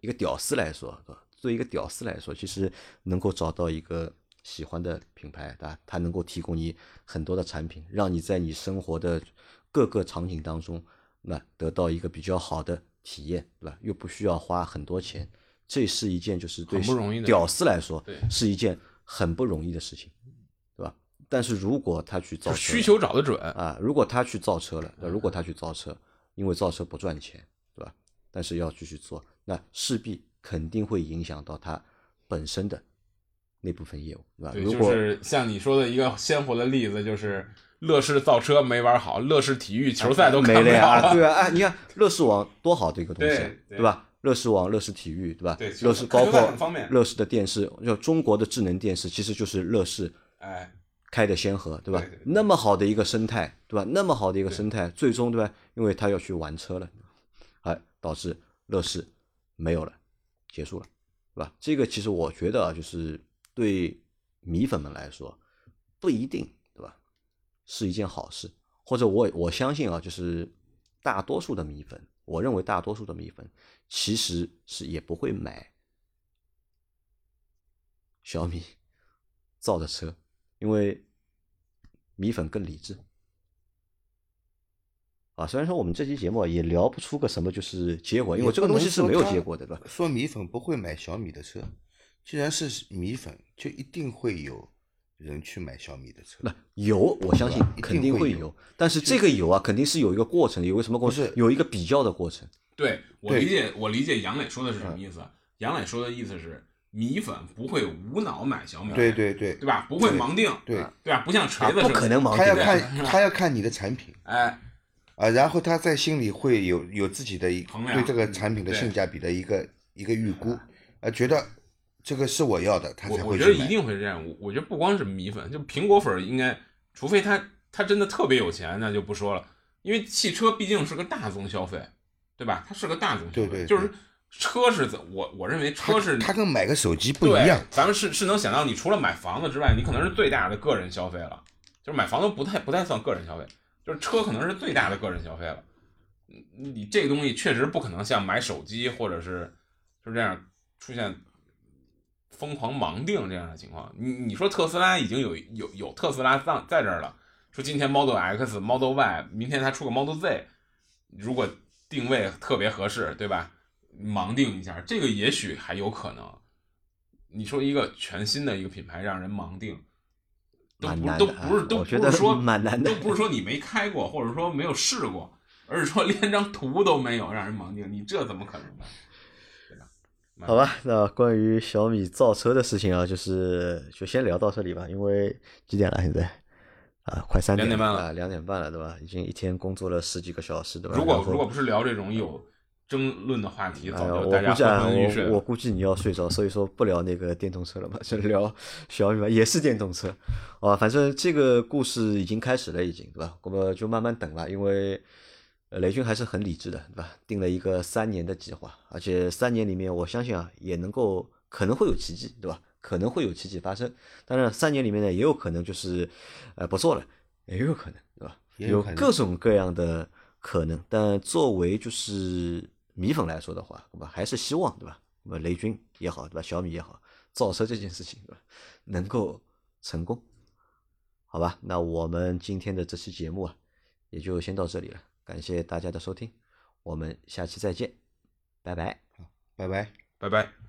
一个屌丝来说，对吧？对一个屌丝来说，其实能够找到一个喜欢的品牌，对吧？它能够提供你很多的产品，让你在你生活的各个场景当中，那得到一个比较好的体验，对吧？又不需要花很多钱，这是一件就是对屌丝来说是一件很不容易的事情，对吧？但是如果他去造车需求找得准，啊，如果他去造车了，呃如果他去造车，因为造车不赚钱，对吧？但是要继续做，那势必肯定会影响到它本身的那部分业务，对吧？对，如果就是像你说的一个鲜活的例子，就是乐视造车没玩好，乐视体育球赛都没了呀，对啊，哎，你看乐视网多好的一个东西，对对吧？乐视网、乐视体育，对吧？对乐视包括乐视的电视，就中国的智能电视，其实就是乐视哎，开的先河，对吧？那么好的一个生态，对吧？那么好的一个生态，最终对吧？因为他要去玩车了，哎，导致乐视没有了，结束了，对吧？这个其实我觉得啊，就是对米粉们来说不一定，对吧？是一件好事，或者我我相信啊，就是大多数的米粉，我认为大多数的米粉其实是也不会买小米 造的车，因为米粉更理智。啊，虽然说我们这期节目也聊不出个什么就是结果，因为这个东西是没有结果的，对吧？说米粉不会买小米的车，既然是米粉，就一定会有人去买小米的车。那有，我相信肯定会有会有，但是这个有啊，肯定是有一个过程，有个什么过程是？有一个比较的过程。对我理解，我理解杨磊说的是什么意思？杨磊说的意思是，米粉不会无脑买小米，对对对对吧？不会盲定，对，对吧？不像锤子啊不可能盲定他要看他要看你的产品哎，啊，然后他在心里会有有自己的一对这个产品的性价比的一个一个预估，啊，觉得这个是我要的，他我。我觉得一定会是这样。我我觉得不光是米粉，就苹果粉儿应该，除非他他真的特别有钱，那就不说了。因为汽车毕竟是个大宗消费，对吧？它是个大宗消费，对对对就是车是怎我我认为车是它跟买个手机不一样，咱们是是能想到，你除了买房子之外，你可能是最大的个人消费了。就是买房子不太不太算个人消费，就是车可能是最大的个人消费了。嗯你这个东西确实不可能像买手机或者是就这样出现疯狂盲定这样的情况。你你说特斯拉已经有有有特斯拉在在这儿了，说今天 Model X、Model Y，明天它出个 Model Z，如果定位特别合适，对吧？盲定一下，这个也许还有可能。你说一个全新的一个品牌让人盲定，都不都蛮难的不是都不是说 蛮难的都不是说你没开过，或者说没有试过，而是说连张图都没有让人盲定，你这怎么可能呢？好吧，那关于小米造车的事情啊，就是就先聊到这里吧，因为几点了现在？啊，快三两点半了啊，两点半了，对吧？已经一天工作了十几个小时，对吧？如果如果不是聊这种有争论的话题，我大家昏估计啊，昏欲睡了。我我估计你要睡着，所以说不聊那个电动车了嘛，就聊小米吧，也是电动车，啊，反正这个故事已经开始了，已经对吧？我们就慢慢等了，因为呃雷军还是很理智的，对吧？定了一个三年的计划，而且三年里面，我相信啊，也能够可能会有奇迹，对吧？可能会有奇迹发生，当然三年里面呢，也有可能就是呃不做了，也有可能，对吧？有也有可能各种各样的可能，但作为就是米粉来说的话，对吧？还是希望对吧？那么雷军也好，对吧？小米也好，造车这件事情对吧，能够成功，好吧？那我们今天的这期节目啊，也就先到这里了，感谢大家的收听，我们下期再见，拜拜。拜拜。拜拜。